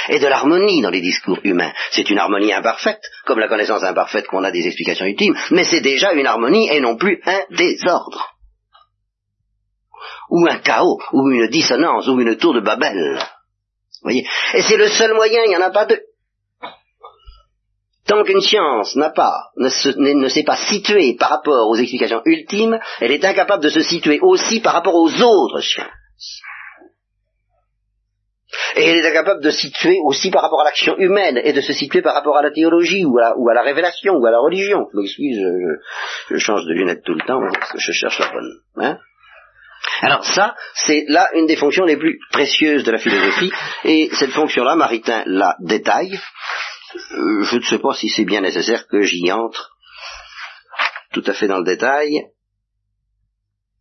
B: et de l'harmonie dans les discours humains. C'est une harmonie imparfaite, comme la connaissance imparfaite qu'on a des explications ultimes, mais c'est déjà une harmonie et non plus un désordre ou un chaos, ou une dissonance, ou une tour de Babel. Voyez? Et c'est le seul moyen, il n'y en a pas deux. Tant qu'une science n'a pas, ne, se- ne- ne s'est pas située par rapport aux explications ultimes, elle est incapable de se situer aussi par rapport aux autres sciences. Et elle est incapable de se situer aussi par rapport à l'action humaine et de se situer par rapport à la théologie ou à, la révélation ou à la religion. Je m'excuse, je, je, change de lunettes tout le temps parce que je cherche la bonne. Hein alors ça, c'est là une des fonctions les plus précieuses de la philosophie, et cette fonction-là, Maritain la détaille. Euh, je ne sais pas si c'est bien nécessaire que j'y entre tout à fait dans le détail,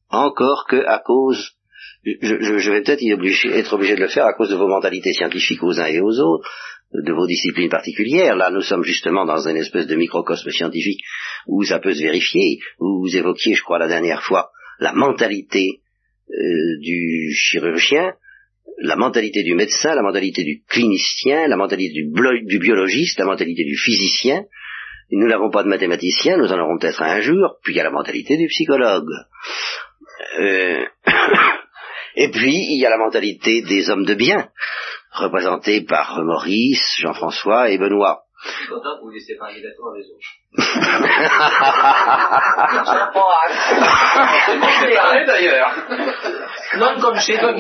B: encore que à cause, je, vais peut-être être obligé de le faire à cause de vos mentalités scientifiques aux uns et aux autres, de vos disciplines particulières. Là, nous sommes justement dans une espèce de microcosme scientifique où ça peut se vérifier, où vous évoquiez, je crois, la dernière fois, la mentalité euh, du chirurgien, la mentalité du médecin, la mentalité du clinicien, la mentalité du, biologiste, la mentalité du physicien. Nous n'avons pas de mathématicien, nous en aurons peut-être un jour, puis il y a la mentalité du psychologue. Euh, et puis, il y a la mentalité des hommes de bien, représentés par Maurice, Jean-François et Benoît.
D: Je suis content que vous laissez parler d'être les autres.
C: parlé d'ailleurs.
D: Non concesso.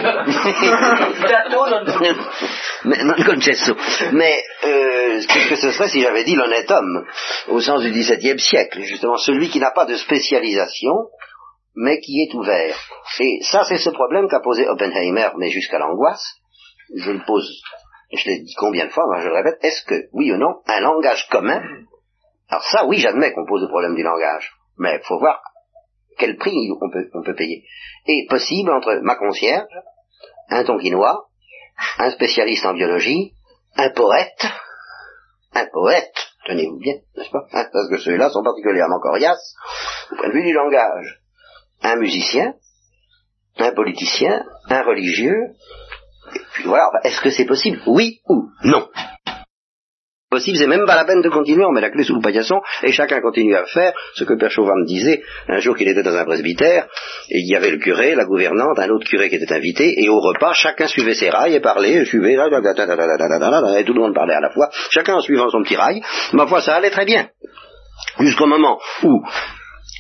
B: non concesso. Mais euh, qu'est-ce que ce serait si j'avais dit l'honnête homme, au sens du XVIIe siècle, justement celui qui n'a pas de spécialisation, mais qui est ouvert. Et ça, c'est ce problème qu'a posé Oppenheimer, mais jusqu'à l'angoisse. Je le pose je l'ai dit combien de fois, moi je le répète, est-ce que, oui ou non, un langage commun, alors ça, oui, j'admets qu'on pose le problème du langage, mais il faut voir quel prix on peut, on peut payer, est possible entre ma concierge, un tonquinois, un spécialiste en biologie, un poète, un poète, tenez-vous bien, n'est-ce pas? Hein, Parce que ceux-là sont particulièrement coriaces au point de vue du langage. Un musicien, un politicien, un religieux, puis voilà, est-ce que c'est possible? Oui ou non? Possible, c'est même pas la peine de continuer, on met la clé sous le paillasson et chacun continue à faire ce que Père Chauvin me disait un jour qu'il était dans un presbytère et il y avait le curé, la gouvernante, un autre curé qui était invité et au repas chacun suivait ses rails et parlait, suivait, et tout le monde parlait à la fois, chacun en suivant son petit rail. Ma foi, ça allait très bien. Jusqu'au moment où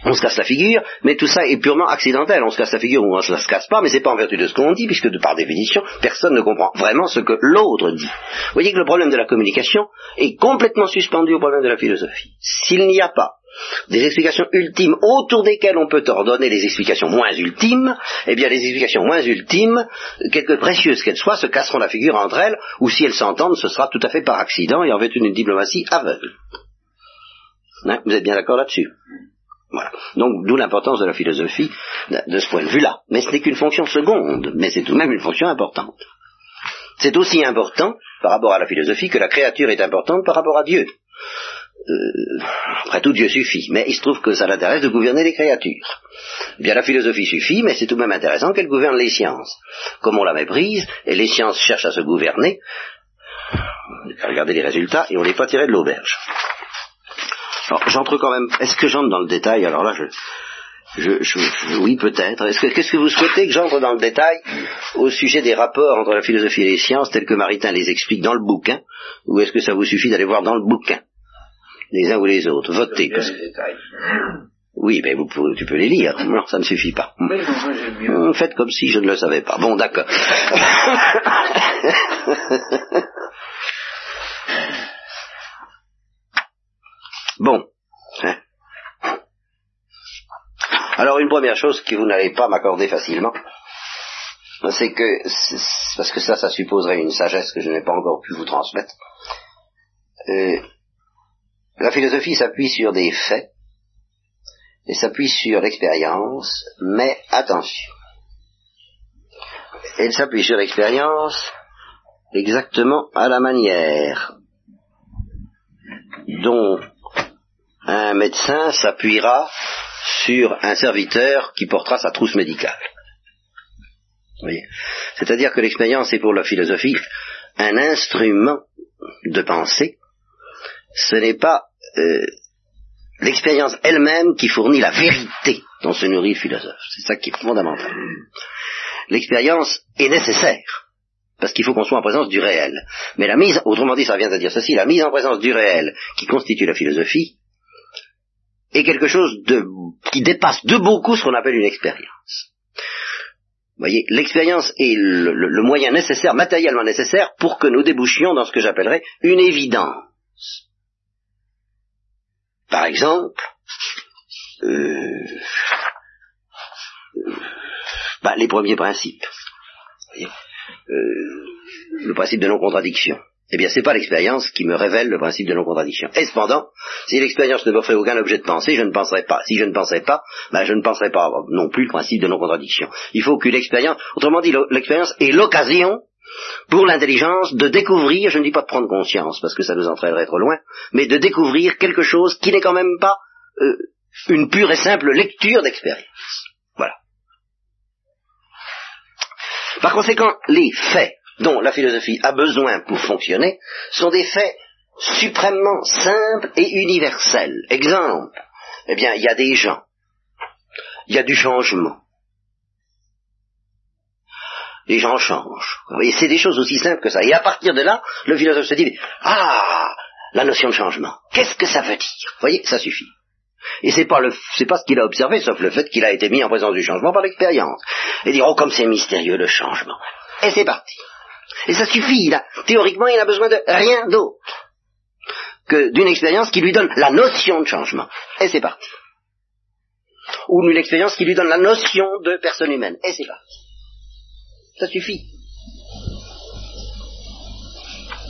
B: on se casse la figure, mais tout ça est purement accidentel. On se casse la figure ou on ne se casse pas, mais c'est pas en vertu de ce qu'on dit, puisque de par définition, personne ne comprend vraiment ce que l'autre dit. Vous voyez que le problème de la communication est complètement suspendu au problème de la philosophie. S'il n'y a pas des explications ultimes autour desquelles on peut ordonner les explications moins ultimes, eh bien les explications moins ultimes, quelque précieuses qu'elles soient, se casseront la figure entre elles, ou si elles s'entendent, ce sera tout à fait par accident et en vertu d'une diplomatie aveugle. Hein, vous êtes bien d'accord là-dessus? Voilà. Donc, d'où l'importance de la philosophie de ce point de vue-là. Mais ce n'est qu'une fonction seconde, mais c'est tout de même une fonction importante. C'est aussi important par rapport à la philosophie que la créature est importante par rapport à Dieu. Euh, après tout, Dieu suffit, mais il se trouve que ça l'intéresse de gouverner les créatures. Eh bien, la philosophie suffit, mais c'est tout de même intéressant qu'elle gouverne les sciences. Comme on la méprise, et les sciences cherchent à se gouverner, regardez les résultats, et on n'est pas tiré de l'auberge. Alors, j'entre quand même. Est-ce que j'entre dans le détail? Alors là, je, je, oui, peut-être. Est-ce que, qu'est-ce que vous souhaitez que j'entre dans le détail au sujet des rapports entre la philosophie et les sciences tels que Maritain les explique dans le bouquin, ou est-ce que ça vous suffit d'aller voir dans le bouquin, les uns ou les autres Votez. Oui, mais vous pouvez, tu peux les lire. Non, ça ne suffit pas. Faites comme si je ne le savais pas. Bon, d'accord. Bon. Hein. Alors une première chose que vous n'allez pas m'accorder facilement, c'est que, parce que ça, ça supposerait une sagesse que je n'ai pas encore pu vous transmettre, euh, la philosophie s'appuie sur des faits, et s'appuie sur l'expérience, mais attention, elle s'appuie sur l'expérience exactement à la manière dont un médecin s'appuiera sur un serviteur qui portera sa trousse médicale. C'est-à-dire que l'expérience est pour la philosophie un instrument de pensée. Ce n'est pas euh, l'expérience elle-même qui fournit la vérité dont se nourrit le philosophe. C'est ça qui est fondamental. L'expérience est nécessaire parce qu'il faut qu'on soit en présence du réel. Mais la mise, autrement dit, ça vient à dire ceci, la mise en présence du réel qui constitue la philosophie est quelque chose de, qui dépasse de beaucoup ce qu'on appelle une expérience. Vous voyez, l'expérience est le, moyen nécessaire, matériellement nécessaire, pour que nous débouchions dans ce que j'appellerais une évidence. Par exemple, euh, euh, bah, les premiers principes. Euh, le principe de non-contradiction. Eh bien, c'est pas l'expérience qui me révèle le principe de non-contradiction. Et cependant, si l'expérience ne m'offrait aucun objet de pensée, je ne penserais pas. Si je ne pensais pas, ben, je ne penserais pas non plus le principe de non-contradiction. Il faut qu'une expérience, autrement dit, l'expérience est l'occasion pour l'intelligence de découvrir, je ne dis pas de prendre conscience, parce que ça nous entraînerait trop loin, mais de découvrir quelque chose qui n'est quand même pas euh, une pure et simple lecture d'expérience. Voilà. Par conséquent, les faits dont la philosophie a besoin pour fonctionner sont des faits suprêmement simples et universels. Exemple, eh bien, il y a des gens, il y a du changement. Les gens changent. Voyez, c'est des choses aussi simples que ça. Et à partir de là, le philosophe se dit, ah, la notion de changement, qu'est-ce que ça veut dire? Vous voyez, ça suffit. Et c'est pas le, c'est pas ce qu'il a observé, sauf le fait qu'il a été mis en présence du changement par l'expérience. Et dire, oh, comme c'est mystérieux le changement. Et c'est parti. Et ça suffit, théoriquement, il n'a besoin de rien d'autre que d'une expérience qui lui donne la notion de changement. Et c'est parti. Ou d'une expérience qui lui donne la notion de personne humaine. Et c'est parti. Ça suffit.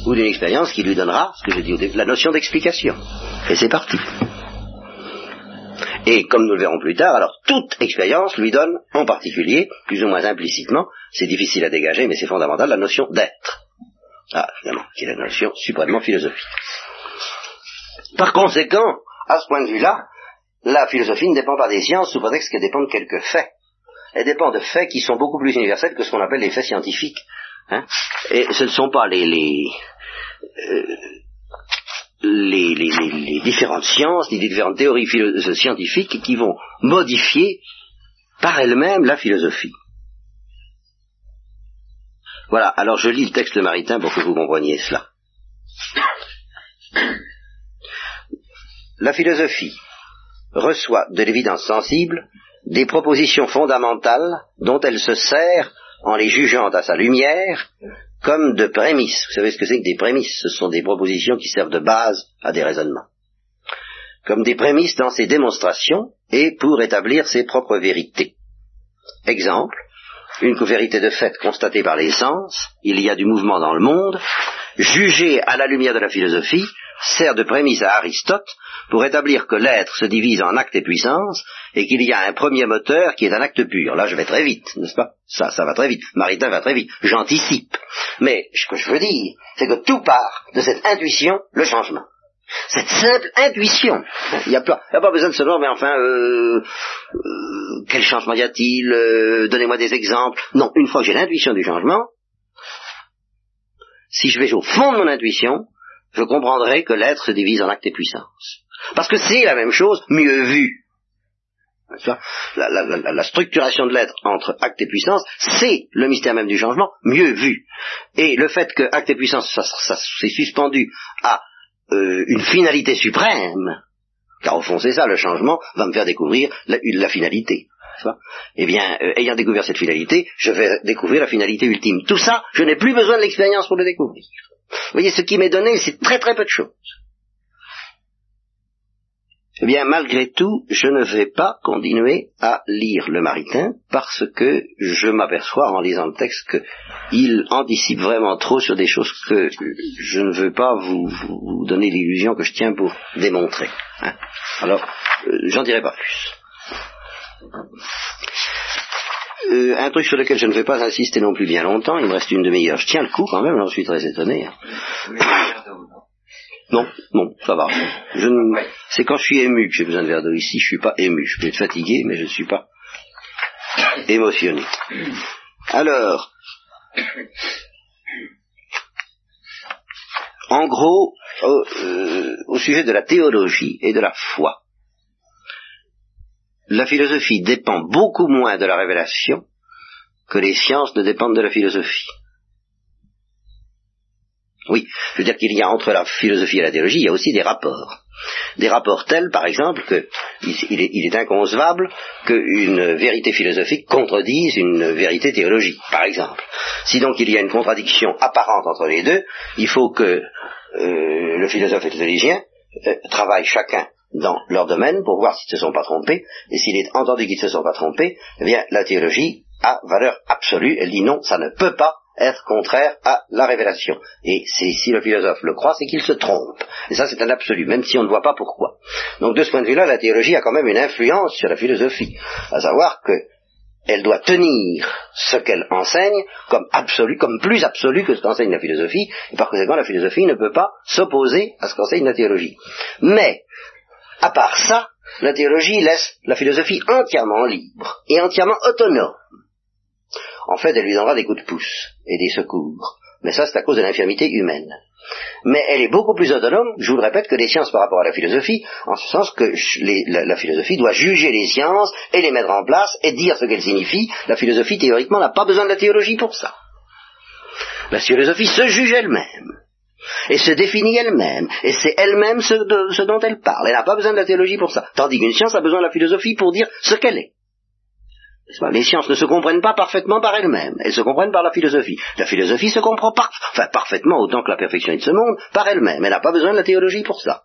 B: Ou d'une expérience qui lui donnera, ce que j'ai dit la notion d'explication. Et c'est parti. Et comme nous le verrons plus tard, alors toute expérience lui donne en particulier, plus ou moins implicitement, c'est difficile à dégager, mais c'est fondamental, la notion d'être. Ah, évidemment, qui est la notion suprêmement philosophique. Par conséquent, à ce point de vue-là, la philosophie ne dépend pas des sciences sous prétexte qu'elle dépend de quelques faits. Elle dépend de faits qui sont beaucoup plus universels que ce qu'on appelle les faits scientifiques. hein. Et ce ne sont pas les, les, euh, les, différentes sciences, les différentes théories philo- scientifiques qui vont modifier par elles-mêmes la philosophie. Voilà, alors je lis le texte maritain pour que vous compreniez cela. La philosophie reçoit de l'évidence sensible des propositions fondamentales dont elle se sert en les jugeant à sa lumière comme de prémices. Vous savez ce que c'est que des prémices? Ce sont des propositions qui servent de base à des raisonnements. Comme des prémices dans ses démonstrations et pour établir ses propres vérités. Exemple, une vérité de fait constatée par les sens, il y a du mouvement dans le monde, jugée à la lumière de la philosophie, sert de prémisse à Aristote pour établir que l'être se divise en actes et puissances et qu'il y a un premier moteur qui est un acte pur. Là, je vais très vite, n'est-ce pas? Ça, ça va très vite. Maritain va très vite. J'anticipe. Mais ce que je veux dire, c'est que tout part de cette intuition, le changement. Cette simple intuition. Il n'y a, pas- besoin de se dire, mais enfin, euh, euh, quel changement y a-t-il Euh, Donnez-moi des exemples. Non, une fois que j'ai l'intuition du changement, si je vais au fond de mon intuition, je comprendrai que l'être se divise en actes et puissances. Parce que c'est la même chose, mieux pas? La, structuration de l'être entre acte et puissance, c'est le mystère même du changement, mieux vu. Et le fait que acte et puissance, ça, c'est suspendu à euh, une finalité suprême, car au fond c'est ça, le changement va me faire découvrir la, finalité. Eh bien, euh, ayant découvert cette finalité, je vais découvrir la finalité ultime. Tout ça, je n'ai plus besoin de l'expérience pour le découvrir. Vous voyez, ce qui m'est donné, c'est très très peu de choses. Eh bien, malgré tout, je ne vais pas continuer à lire le Maritain parce que je m'aperçois en lisant le texte qu'il anticipe vraiment trop sur des choses que je ne veux pas vous, donner l'illusion que je tiens pour démontrer. hein. Alors, euh, j'en dirai pas plus. Euh, un truc sur lequel je ne vais pas insister non plus bien longtemps, il me reste une demi-heure. Je tiens le coup quand même, j'en suis très étonné. hein. Non, non, ça va. Je ne- C'est quand je suis ému que j'ai besoin de verre d'eau. Ici, je suis pas ému. Je peux être fatigué, mais je ne suis pas émotionné. Alors, en gros, au, euh, au sujet de la théologie et de la foi, la philosophie dépend beaucoup moins de la révélation que les sciences ne dépendent de la philosophie. Oui, je veux dire qu'il y a entre la philosophie et la théologie, il y a aussi des rapports. Des rapports tels, par exemple, qu'il est, il est inconcevable qu'une vérité philosophique contredise une vérité théologique, par exemple. Si donc il y a une contradiction apparente entre les deux, il faut que euh, le philosophe et le théologien euh, travaillent chacun dans leur domaine pour voir s'ils ne se sont pas trompés, et s'il est entendu qu'ils ne se sont pas trompés, eh bien la théologie a valeur absolue, elle dit non, ça ne peut pas être contraire à la révélation. Et si le philosophe le croit, c'est qu'il se trompe. Et ça, c'est un absolu, même si on ne voit pas pourquoi. Donc, de ce point de vue-là, la théologie a quand même une influence sur la philosophie, à savoir que elle doit tenir ce qu'elle enseigne comme absolu, comme plus absolu que ce qu'enseigne la philosophie, et par conséquent, la philosophie ne peut pas s'opposer à ce qu'enseigne la théologie. Mais, à part ça, la théologie laisse la philosophie entièrement libre et entièrement autonome en fait, elle lui donnera des coups de pouce et des secours. Mais ça, c'est à cause de l'infirmité humaine. Mais elle est beaucoup plus autonome, je vous le répète, que les sciences par rapport à la philosophie, en ce sens que la, philosophie doit juger les sciences et les mettre en place et dire ce qu'elles signifient. La philosophie, théoriquement, n'a pas besoin de la théologie pour ça. La philosophie se juge elle-même et se définit elle-même, et c'est elle-même ce, ce, dont elle parle. Elle n'a pas besoin de la théologie pour ça. Tandis qu'une science a besoin de la philosophie pour dire ce qu'elle est. Les sciences ne se comprennent pas parfaitement par elles-mêmes, elles se comprennent par la philosophie. La philosophie se comprend enfin, parfaitement autant que la perfection de ce monde par elle-même. Elle n'a pas besoin de la théologie pour ça.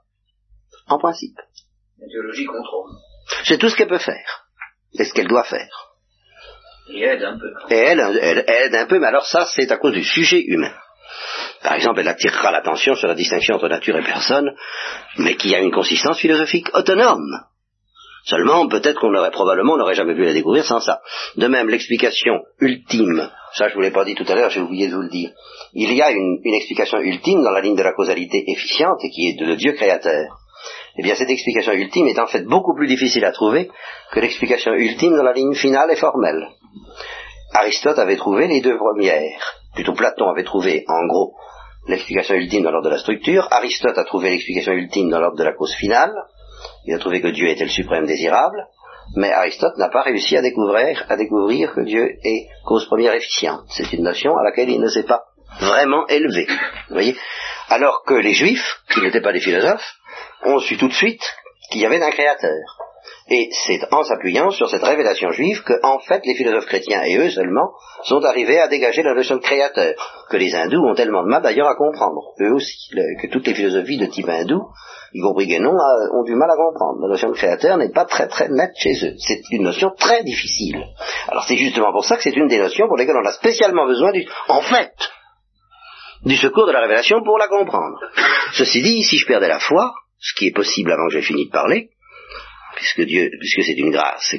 B: En principe.
C: La théologie contrôle.
B: C'est tout ce qu'elle peut faire. Et ce qu'elle doit faire.
C: Et aide un peu.
B: Et elle, elle, aide un peu, mais alors ça, c'est à cause du sujet humain. Par exemple, elle attirera l'attention sur la distinction entre nature et personne, mais qui a une consistance philosophique autonome. Seulement, peut-être qu'on aurait probablement, n'aurait jamais pu la découvrir sans ça. De même, l'explication ultime, ça je vous l'ai pas dit tout à l'heure, j'ai oublié de vous le dire. Il y a une, explication ultime dans la ligne de la causalité efficiente qui est de, Dieu créateur. Eh bien, cette explication ultime est en fait beaucoup plus difficile à trouver que l'explication ultime dans la ligne finale et formelle. Aristote avait trouvé les deux premières. Plutôt Platon avait trouvé, en gros, l'explication ultime dans l'ordre de la structure. Aristote a trouvé l'explication ultime dans l'ordre de la cause finale. Il a trouvé que Dieu était le suprême désirable, mais Aristote n'a pas réussi à découvrir, à découvrir que Dieu est cause première efficiente. C'est une notion à laquelle il ne s'est pas vraiment élevé. Alors que les Juifs, qui n'étaient pas des philosophes, ont su tout de suite qu'il y avait un créateur. Et c'est en s'appuyant sur cette révélation juive que, en fait, les philosophes chrétiens, et eux seulement, sont arrivés à dégager la notion de créateur, que les hindous ont tellement de mal d'ailleurs à comprendre, eux aussi, que toutes les philosophies de type hindou, y compris Guénon, ont du mal à comprendre. La notion de créateur n'est pas très très nette chez eux. C'est une notion très difficile. Alors c'est justement pour ça que c'est une des notions pour lesquelles on a spécialement besoin du, en fait, du secours de la révélation pour la comprendre. Ceci dit, si je perdais la foi, ce qui est possible avant que j'ai fini de parler, puisque Dieu, puisque c'est une grâce,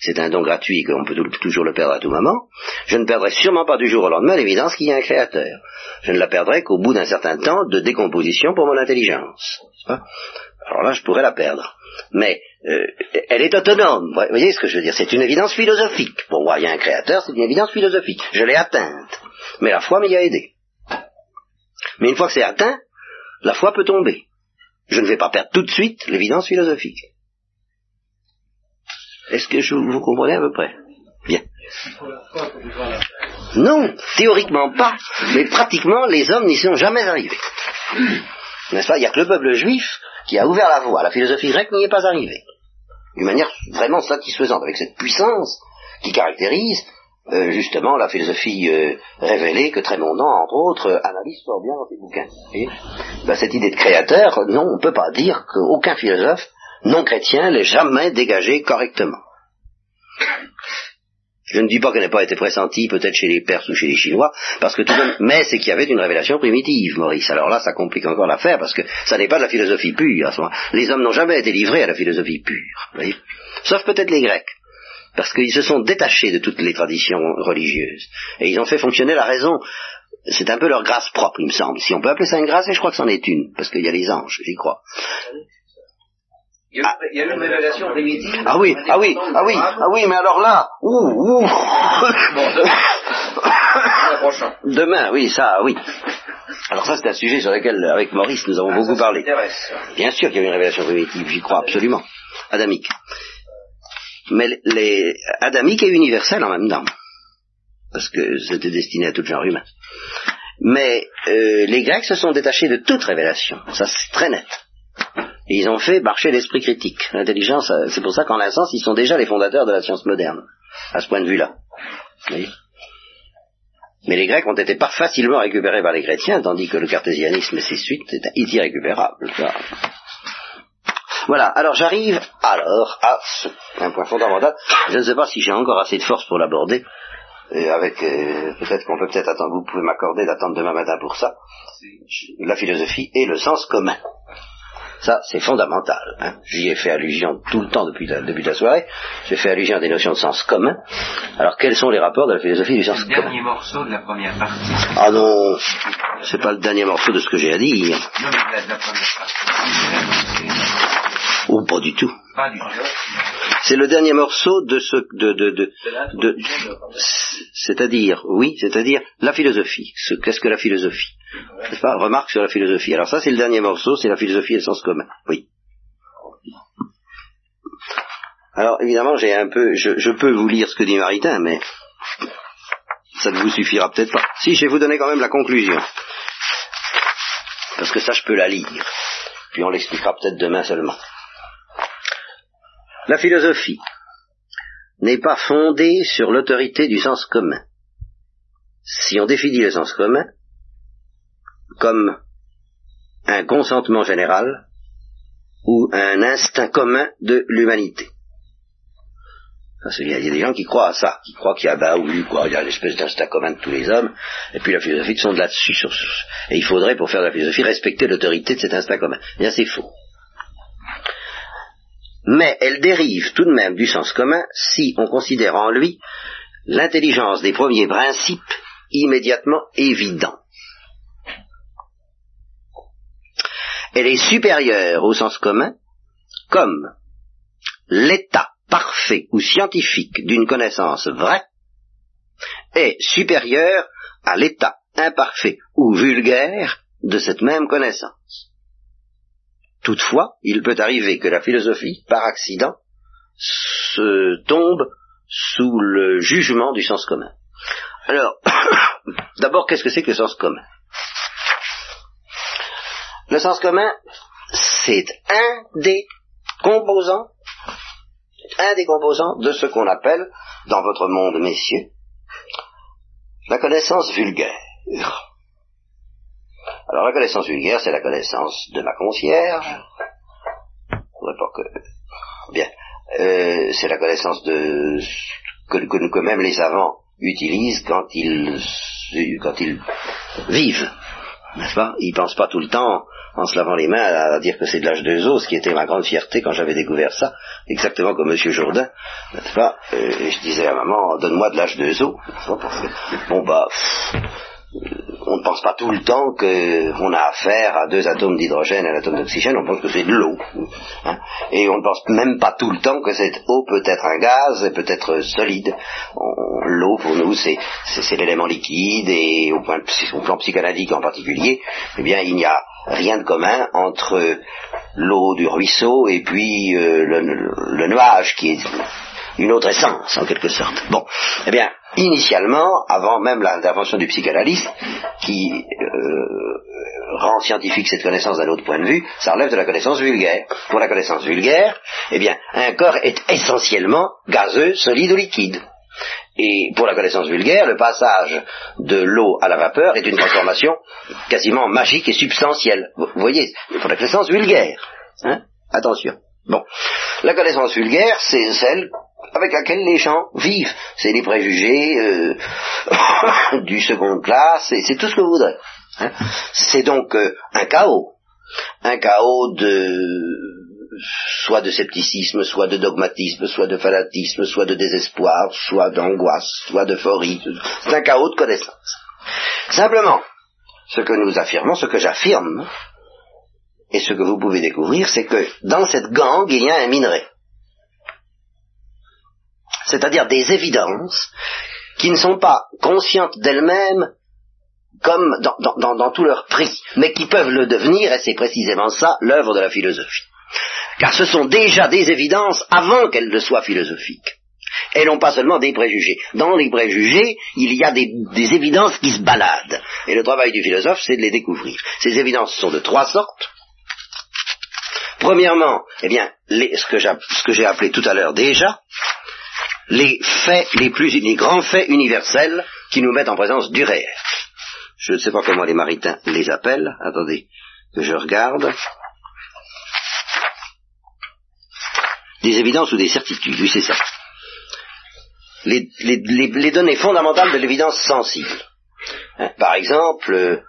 B: c'est un don gratuit qu'on peut toujours le perdre à tout moment, je ne perdrai sûrement pas du jour au lendemain l'évidence qu'il y a un créateur. Je ne la perdrai qu'au bout d'un certain temps de décomposition pour mon intelligence. Alors là, je pourrais la perdre. Mais euh, elle est autonome. Vous voyez ce que je veux dire? C'est une évidence philosophique. Pour moi, il y a un créateur, c'est une évidence philosophique. Je l'ai atteinte. Mais la foi m'y a aidé. Mais une fois que c'est atteint, la foi peut tomber. Je ne vais pas perdre tout de suite l'évidence philosophique. Est-ce que je, vous comprenez à peu près? Bien. Non, théoriquement pas, mais pratiquement les hommes n'y sont jamais arrivés. N'est-ce pas? Il n'y a que le peuple juif qui a ouvert la voie. La philosophie grecque n'y est pas arrivée. D'une manière vraiment satisfaisante, avec cette puissance qui caractérise euh, justement la philosophie euh, révélée que Trémondant, entre autres, analyse fort bien dans ses bouquins. Ben, cette idée de créateur, non, on ne peut pas dire qu'aucun philosophe non chrétien l'ait jamais dégagé correctement. Je ne dis pas qu'elle n'ait pas été pressentie peut-être chez les Perses ou chez les Chinois, parce que tout de même, mais c'est qu'il y avait une révélation primitive, Maurice. Alors là, ça complique encore l'affaire, parce que ça n'est pas de la philosophie pure. À ce moment. Les hommes n'ont jamais été livrés à la philosophie pure, voyez sauf peut-être les Grecs, parce qu'ils se sont détachés de toutes les traditions religieuses, et ils ont fait fonctionner la raison. C'est un peu leur grâce propre, il me semble. Si on peut appeler ça une grâce, et je crois que c'en est une, parce qu'il y a les anges, j'y crois.
C: Il y, a, eu une révélation primitive.
B: Ah oui, ah oui, ah oui, ah oui, mais alors là, ouh, ouh. Demain, oui, ça, oui. Alors ça, c'est un sujet sur lequel, avec Maurice, nous avons ah, beaucoup parlé. Bien sûr qu'il y a eu une révélation primitive, j'y crois absolument. Adamique. Mais les adamique et universel en même temps. Parce que c'était destiné à tout genre humain. Mais euh, les Grecs se sont détachés de toute révélation. Ça, c'est très net. Et ils ont fait marcher l'esprit critique. L'intelligence, euh, c'est pour ça qu'en un sens, ils sont déjà les fondateurs de la science moderne, à ce point de vue-là. Mais les Grecs ont été pas facilement récupérés par les chrétiens, tandis que le cartésianisme et ses suites étaient irrécupérables. Voilà, alors j'arrive alors à un point fondamental. Je ne sais pas si j'ai encore assez de force pour l'aborder. avec euh, peut-être qu'on peut peut-être attendre, vous pouvez m'accorder d'attendre demain matin pour ça. La philosophie et le sens commun. Ça, c'est fondamental. Hein. J'y ai fait allusion tout le temps depuis la, depuis la soirée. J'ai fait allusion à des notions de sens commun. Alors, quels sont les rapports de la philosophie du sens commun?
E: Le dernier morceau de la première partie.
B: Ah non, c'est pas le dernier morceau de ce que j'ai à dire.
E: Non, mais la, la première partie.
B: Ou pas du tout.
E: Pas du tout.
B: C'est le dernier morceau de ce de de de, de c'est-à-dire oui, c'est-à-dire la philosophie. Ce, qu'est-ce que la philosophie? N'est-ce pas? Remarque sur la philosophie. Alors ça c'est le dernier morceau, c'est la philosophie et le sens commun. Oui. Alors évidemment j'ai un peu je, je peux vous lire ce que dit Maritain, mais ça ne vous suffira peut-être pas. Si je vais vous donner quand même la conclusion. Parce que ça je peux la lire. Puis on l'expliquera peut-être demain seulement. La philosophie n'est pas fondée sur l'autorité du sens commun. Si on définit le sens commun comme un consentement général ou un instinct commun de l'humanité. Il y a des gens qui croient à ça, qui croient qu'il y a bah oui, quoi, il y a l'espèce d'instinct commun de tous les hommes, et puis la philosophie sont de là-dessus. Et il faudrait, pour faire de la philosophie, respecter l'autorité de cet instinct commun. Eh bien, c'est faux mais elle dérive tout de même du sens commun si on considère en lui l'intelligence des premiers principes immédiatement évidents. Elle est supérieure au sens commun comme l'état parfait ou scientifique d'une connaissance vraie est supérieur à l'état imparfait ou vulgaire de cette même connaissance. Toutefois, il peut arriver que la philosophie, par accident, se tombe sous le jugement du sens commun. Alors, d'abord, qu'est-ce que c'est que le sens commun? Le sens commun, c'est un des composants, un des composants de ce qu'on appelle, dans votre monde, messieurs, la connaissance vulgaire. Alors la connaissance vulgaire, c'est la connaissance de ma concierge. Bien. Euh, c'est la connaissance de que, même les savants utilisent quand ils quand ils vivent, n'est-ce pas? Ils pensent pas tout le temps en se lavant les mains à, dire que c'est de l'âge de os, ce qui était ma grande fierté quand j'avais découvert ça, exactement comme Monsieur Jourdain, n'est-ce pas? Euh, je disais à maman, donne-moi de l'âge de os. Bon bah, on ne pense pas tout le temps qu'on a affaire à deux atomes d'hydrogène et un atome d'oxygène, on pense que c'est de l'eau. Hein. et on ne pense même pas tout le temps que cette eau peut être un gaz et peut être solide. L'eau, pour nous, c'est l'élément liquide et au, point, plan psychanalytique en particulier, eh bien, il n'y a rien de commun entre l'eau du ruisseau et puis euh, le nuage qui est une autre essence, en quelque sorte. Bon, eh bien, initialement, avant même l'intervention du psychanalyste, qui euh, rend scientifique cette connaissance d'un autre point de vue, ça relève de la connaissance vulgaire. Pour la connaissance vulgaire, eh bien, un corps est essentiellement gazeux, solide ou liquide. Et pour la connaissance vulgaire, le passage de l'eau à la vapeur est une transformation quasiment magique et substantielle. Vous voyez, pour la connaissance vulgaire. Hein? Attention. Bon. La connaissance vulgaire, c'est celle avec laquelle les gens vivent. C'est les préjugés euh, du second classe, c'est tout ce que vous voudrez. Hein. C'est donc euh, un chaos. Un chaos de soit de scepticisme, soit de dogmatisme, soit de fanatisme, soit de désespoir, soit d'angoisse, soit d'euphorie. C'est un chaos de connaissances. Simplement, ce que nous affirmons, ce que j'affirme, et ce que vous pouvez découvrir, c'est que dans cette gangue, il y a un minerai c'est-à-dire des évidences qui ne sont pas conscientes d'elles-mêmes comme dans, tout leur prix, mais qui peuvent le devenir, et c'est précisément ça l'œuvre de la philosophie. Car ce sont déjà des évidences avant qu'elles ne soient philosophiques. Et non pas seulement des préjugés. Dans les préjugés, il y a des, évidences qui se baladent. Et le travail du philosophe, c'est de les découvrir. Ces évidences sont de trois sortes. Premièrement, eh bien, ce que j'ai appelé tout à l'heure déjà, les faits les plus, les grands faits universels qui nous mettent en présence du réel. Je ne sais pas comment les maritains les appellent. Attendez que je regarde. Des évidences ou des certitudes, oui c'est ça. Les, les, données fondamentales de l'évidence sensible. Hein, par exemple, euh,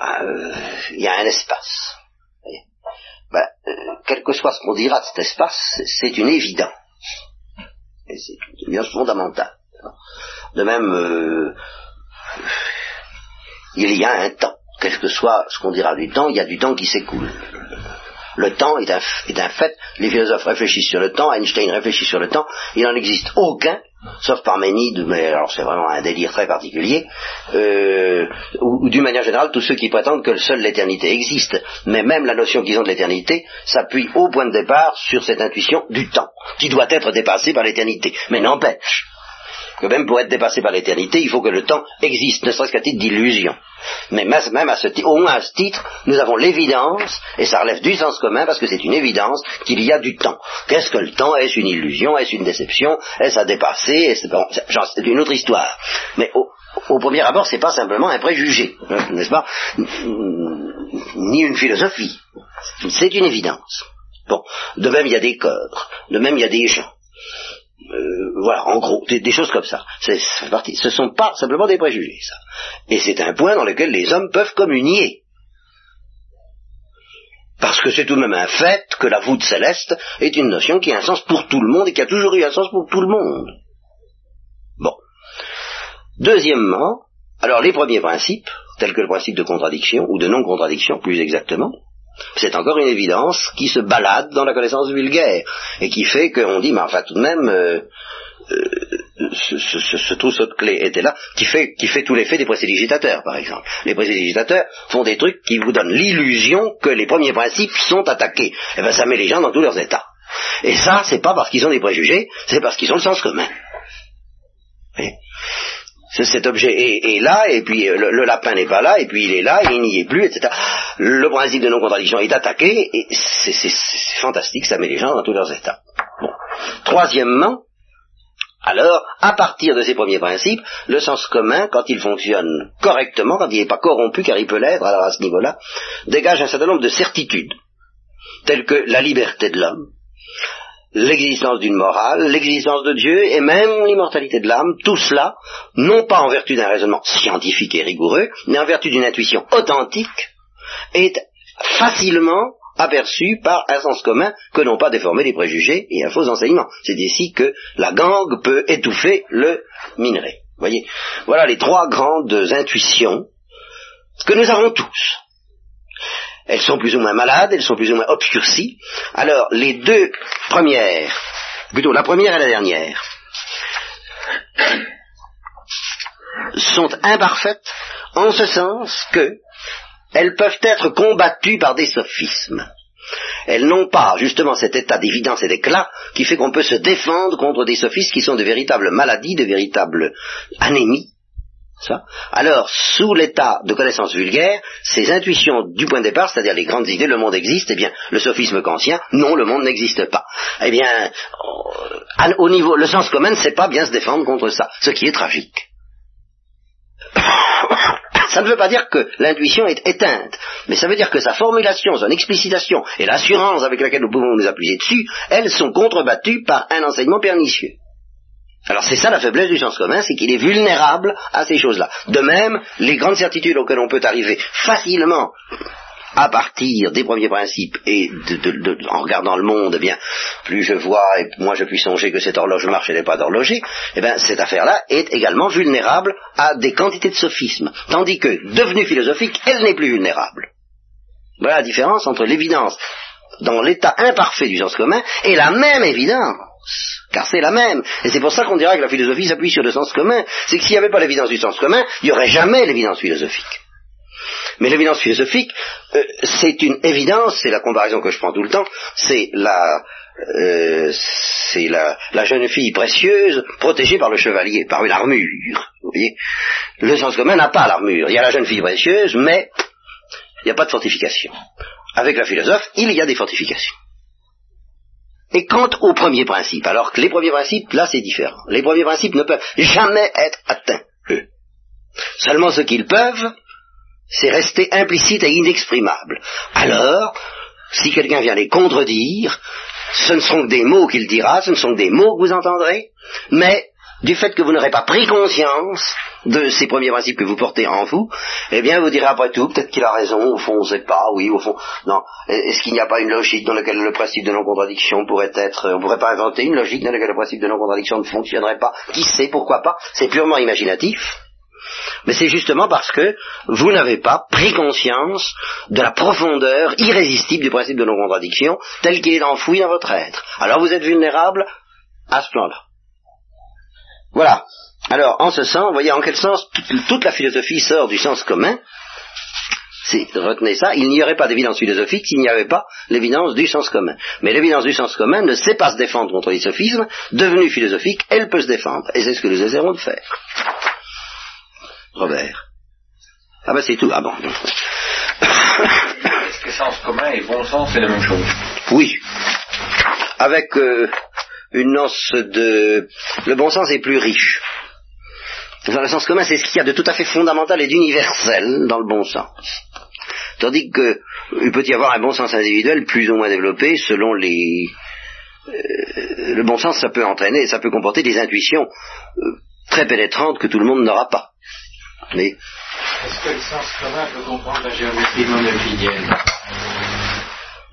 B: euh, il y a un espace. Ben, euh, quel que soit ce qu'on dira de cet espace, c'est une évidence. C'est une évidence fondamentale. De même, il y a un temps. Quel que soit ce qu'on dira du temps, il y a du temps qui s'écoule. Le temps est un, est un, fait. Les philosophes réfléchissent sur le temps, Einstein réfléchit sur le temps. Il n'en existe aucun, sauf Parménide, mais alors c'est vraiment un délire très particulier, euh, ou, d'une manière générale, tous ceux qui prétendent que seule l'éternité existe. Mais même la notion qu'ils ont de l'éternité s'appuie au point de départ sur cette intuition du temps, qui doit être dépassée par l'éternité. Mais n'empêche que même pour être dépassé par l'éternité, il faut que le temps existe, ne serait-ce qu'à titre d'illusion. Mais même à ce au moins à ce titre, nous avons l'évidence, et ça relève du sens commun parce que c'est une évidence qu'il y a du temps. Qu'est-ce que le temps? Est-ce une illusion? Est-ce une déception? Est-ce à dépasser? C'est une autre histoire. Mais au, premier abord, c'est pas simplement un préjugé, hein, n'est-ce pas? Ni une philosophie. C'est une évidence. Bon, de même il y a des corps, de même il y a des gens. Euh, voilà, en gros, des, choses comme ça. C'est, parti. Ce ne sont pas simplement des préjugés, ça. Et c'est un point dans lequel les hommes peuvent communier. Parce que c'est tout de même un fait que la voûte céleste est une notion qui a un sens pour tout le monde et qui a toujours eu un sens pour tout le monde. Bon. Deuxièmement, alors les premiers principes, tels que le principe de contradiction, ou de non-contradiction plus exactement, c'est encore une évidence qui se balade dans la connaissance vulgaire et qui fait qu'on dit, mais enfin tout de même, euh, euh, ce, ce, de clés était là, qui fait, qui fait tout l'effet des précédigitateurs, par exemple. Les précédigitateurs font des trucs qui vous donnent l'illusion que les premiers principes sont attaqués. Et eh bien ça met les gens dans tous leurs états. Et ça, c'est pas parce qu'ils ont des préjugés, c'est parce qu'ils ont le sens commun cet objet est, là, et puis euh, le, lapin n'est pas là, et puis il est là, et il n'y est plus, etc. Le principe de non-contradiction est attaqué, et c'est fantastique, ça met les gens dans tous leurs états. Troisièmement, alors, à partir de ces premiers principes, le sens commun, quand il fonctionne correctement, quand il n'est pas corrompu, car il peut l'être, alors à ce niveau-là, dégage un certain nombre de certitudes, telles que la liberté de l'homme, l'existence d'une morale, l'existence de Dieu et même l'immortalité de l'âme, tout cela, non pas en vertu d'un raisonnement scientifique et rigoureux, mais en vertu d'une intuition authentique, est facilement aperçu par un sens commun que n'ont pas déformé les préjugés et un faux enseignement. C'est ici que la gangue peut étouffer le minerai. Voyez, voilà les trois grandes intuitions que nous avons tous elles sont plus ou moins malades, elles sont plus ou moins obscurcies. Alors, les deux premières, plutôt la première et la dernière, sont imparfaites en ce sens que elles peuvent être combattues par des sophismes. Elles n'ont pas justement cet état d'évidence et d'éclat qui fait qu'on peut se défendre contre des sophismes qui sont de véritables maladies, de véritables anémies, alors, sous l'état de connaissance vulgaire, ces intuitions du point de départ, c'est-à-dire les grandes idées, le monde existe, eh bien, le sophisme kantien, non, le monde n'existe pas. Eh bien, au niveau, le sens commun ne sait pas bien se défendre contre ça, ce qui est tragique. Ça ne veut pas dire que l'intuition est éteinte, mais ça veut dire que sa formulation, son explicitation et l'assurance avec laquelle nous pouvons nous appuyer dessus, elles sont contrebattues par un enseignement pernicieux. Alors c'est ça la faiblesse du sens commun, c'est qu'il est vulnérable à ces choses-là. De même, les grandes certitudes auxquelles on peut arriver facilement à partir des premiers principes et en regardant le monde, eh bien, plus je vois et moi je puis songer que cette horloge marche et n'est pas d'horloger, eh bien, cette affaire-là est également vulnérable à des quantités de sophismes. Tandis que, devenue philosophique, elle n'est plus vulnérable. Voilà la différence entre l'évidence dans l'état imparfait du sens commun et la même évidence car c'est la même. Et c'est pour ça qu'on dirait que la philosophie s'appuie sur le sens commun. C'est que s'il n'y avait pas l'évidence du sens commun, il n'y aurait jamais l'évidence philosophique. Mais l'évidence philosophique, euh, c'est une évidence, c'est la comparaison que je prends tout le temps, c'est la, euh, c'est la, la, jeune fille précieuse protégée par le chevalier, par une armure. Vous voyez Le sens commun n'a pas l'armure. Il y a la jeune fille précieuse, mais il n'y a pas de fortification. avec la philosophe, il y a des fortifications. Et quant au premier principe, alors que les premiers principes, là c'est différent. Les premiers principes ne peuvent jamais être atteints, eux. Seulement ce qu'ils peuvent, c'est rester implicite et inexprimable. Alors, si quelqu'un vient les contredire, ce ne sont que des mots qu'il dira, ce ne sont que des mots que vous entendrez, mais du fait que vous n'aurez pas pris conscience de ces premiers principes que vous portez en vous, eh bien vous direz après tout, peut-être qu'il a raison, au fond on ne sait pas, oui, au fond, non, est-ce qu'il n'y a pas une logique dans laquelle le principe de non-contradiction pourrait être, on pourrait pas inventer une logique dans laquelle le principe de non-contradiction ne fonctionnerait pas, qui sait, pourquoi pas, c'est purement imaginatif, mais c'est justement parce que vous n'avez pas pris conscience de la profondeur irrésistible du principe de non-contradiction tel qu'il est enfoui dans votre être. Alors vous êtes vulnérable à ce plan-là. Voilà. Alors, en ce sens, vous voyez en quel sens toute, la philosophie sort du sens commun? Retenez ça, il n'y aurait pas d'évidence philosophique s'il n'y avait pas l'évidence du sens commun. Mais l'évidence du sens commun ne sait pas se défendre contre les sophismes. Devenue philosophique, elle peut se défendre. Et c'est ce que nous essaierons de faire. Robert. Ah ben c'est tout. Ah bon.
C: Est-ce que sens commun et bon sens c'est la même chose?
B: Oui. Avec euh, une noce de... Le bon sens est plus riche. le sens commun, c'est ce qu'il y a de tout à fait fondamental et d'universel dans le bon sens. Tandis que il peut y avoir un bon sens individuel plus ou moins développé selon les... Euh, le bon sens, ça peut entraîner, ça peut comporter des intuitions euh, très pénétrantes que tout le monde n'aura pas. Mais...
F: Est-ce que le sens commun peut comprendre la géométrie non euclidienne?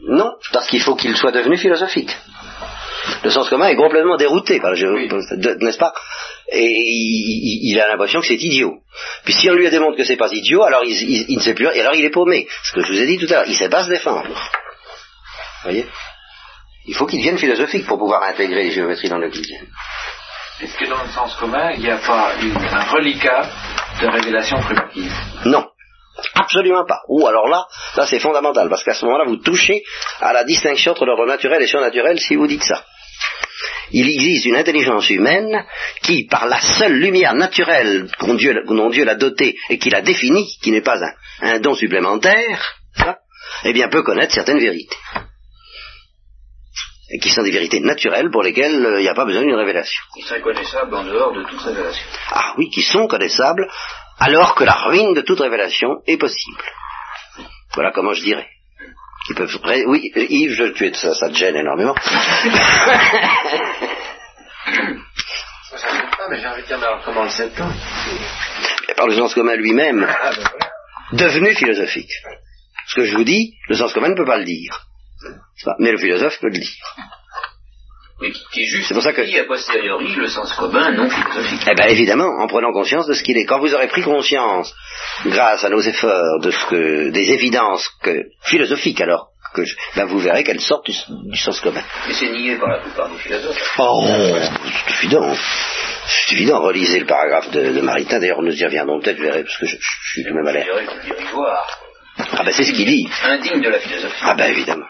B: Non, parce qu'il faut qu'il soit devenu philosophique. Le sens commun est complètement dérouté par n'est-ce pas? Et il, a l'impression que c'est idiot. Puis si on lui démontre que c'est pas idiot, alors il, ne sait plus, et alors il est paumé. Ce que je vous ai dit tout à l'heure, il ne sait pas se défendre. Vous voyez? Il faut qu'il devienne philosophique pour pouvoir intégrer les géométries dans le quotidien.
C: Est-ce que dans le sens commun, il n'y a pas un reliquat de révélation primitive
B: Non. Absolument pas. Ou alors là, là c'est fondamental, parce qu'à ce moment-là, vous touchez à la distinction entre l'ordre naturel et surnaturel si vous dites ça. Il existe une intelligence humaine qui, par la seule lumière naturelle dont Dieu, l'a dotée et qui l'a définie, qui n'est pas un, don supplémentaire, eh bien peut connaître certaines vérités. Et qui sont des vérités naturelles pour lesquelles euh, il n'y a pas besoin d'une révélation.
C: Qui sont connaissables en dehors de toute révélation.
B: Ah oui, qui sont connaissables alors que la ruine de toute révélation est possible. Voilà comment je dirais. Peuvent... Oui, Yves, je, tu es... ça, ça te gêne énormément.
F: Ça ne pas, mais j'ai envie de dire, comment le sait-on
B: Par le sens commun lui-même, ah, ben devenu philosophique. Ce que je vous dis, le sens commun ne peut pas le dire. Mais le philosophe peut le dire
C: mais qui, est juste c'est pour ça que... a posteriori le sens commun non philosophique.
B: Eh bien évidemment, en prenant conscience de ce qu'il est. Quand vous aurez pris conscience, grâce à nos efforts, de ce que, des évidences que, philosophiques alors, que ben vous verrez qu'elles sortent du, sens commun.
C: Mais c'est nié par la plupart des philosophes.
B: Oh, c'est évident. C'est évident, relisez le paragraphe de, de Maritain, d'ailleurs nous y reviendrons peut-être, vous verrez, parce que je, je suis tout de même à l'air.
C: Ah ben c'est
B: ce qu'il dit.
C: Indigne de la philosophie.
B: Ah ben évidemment.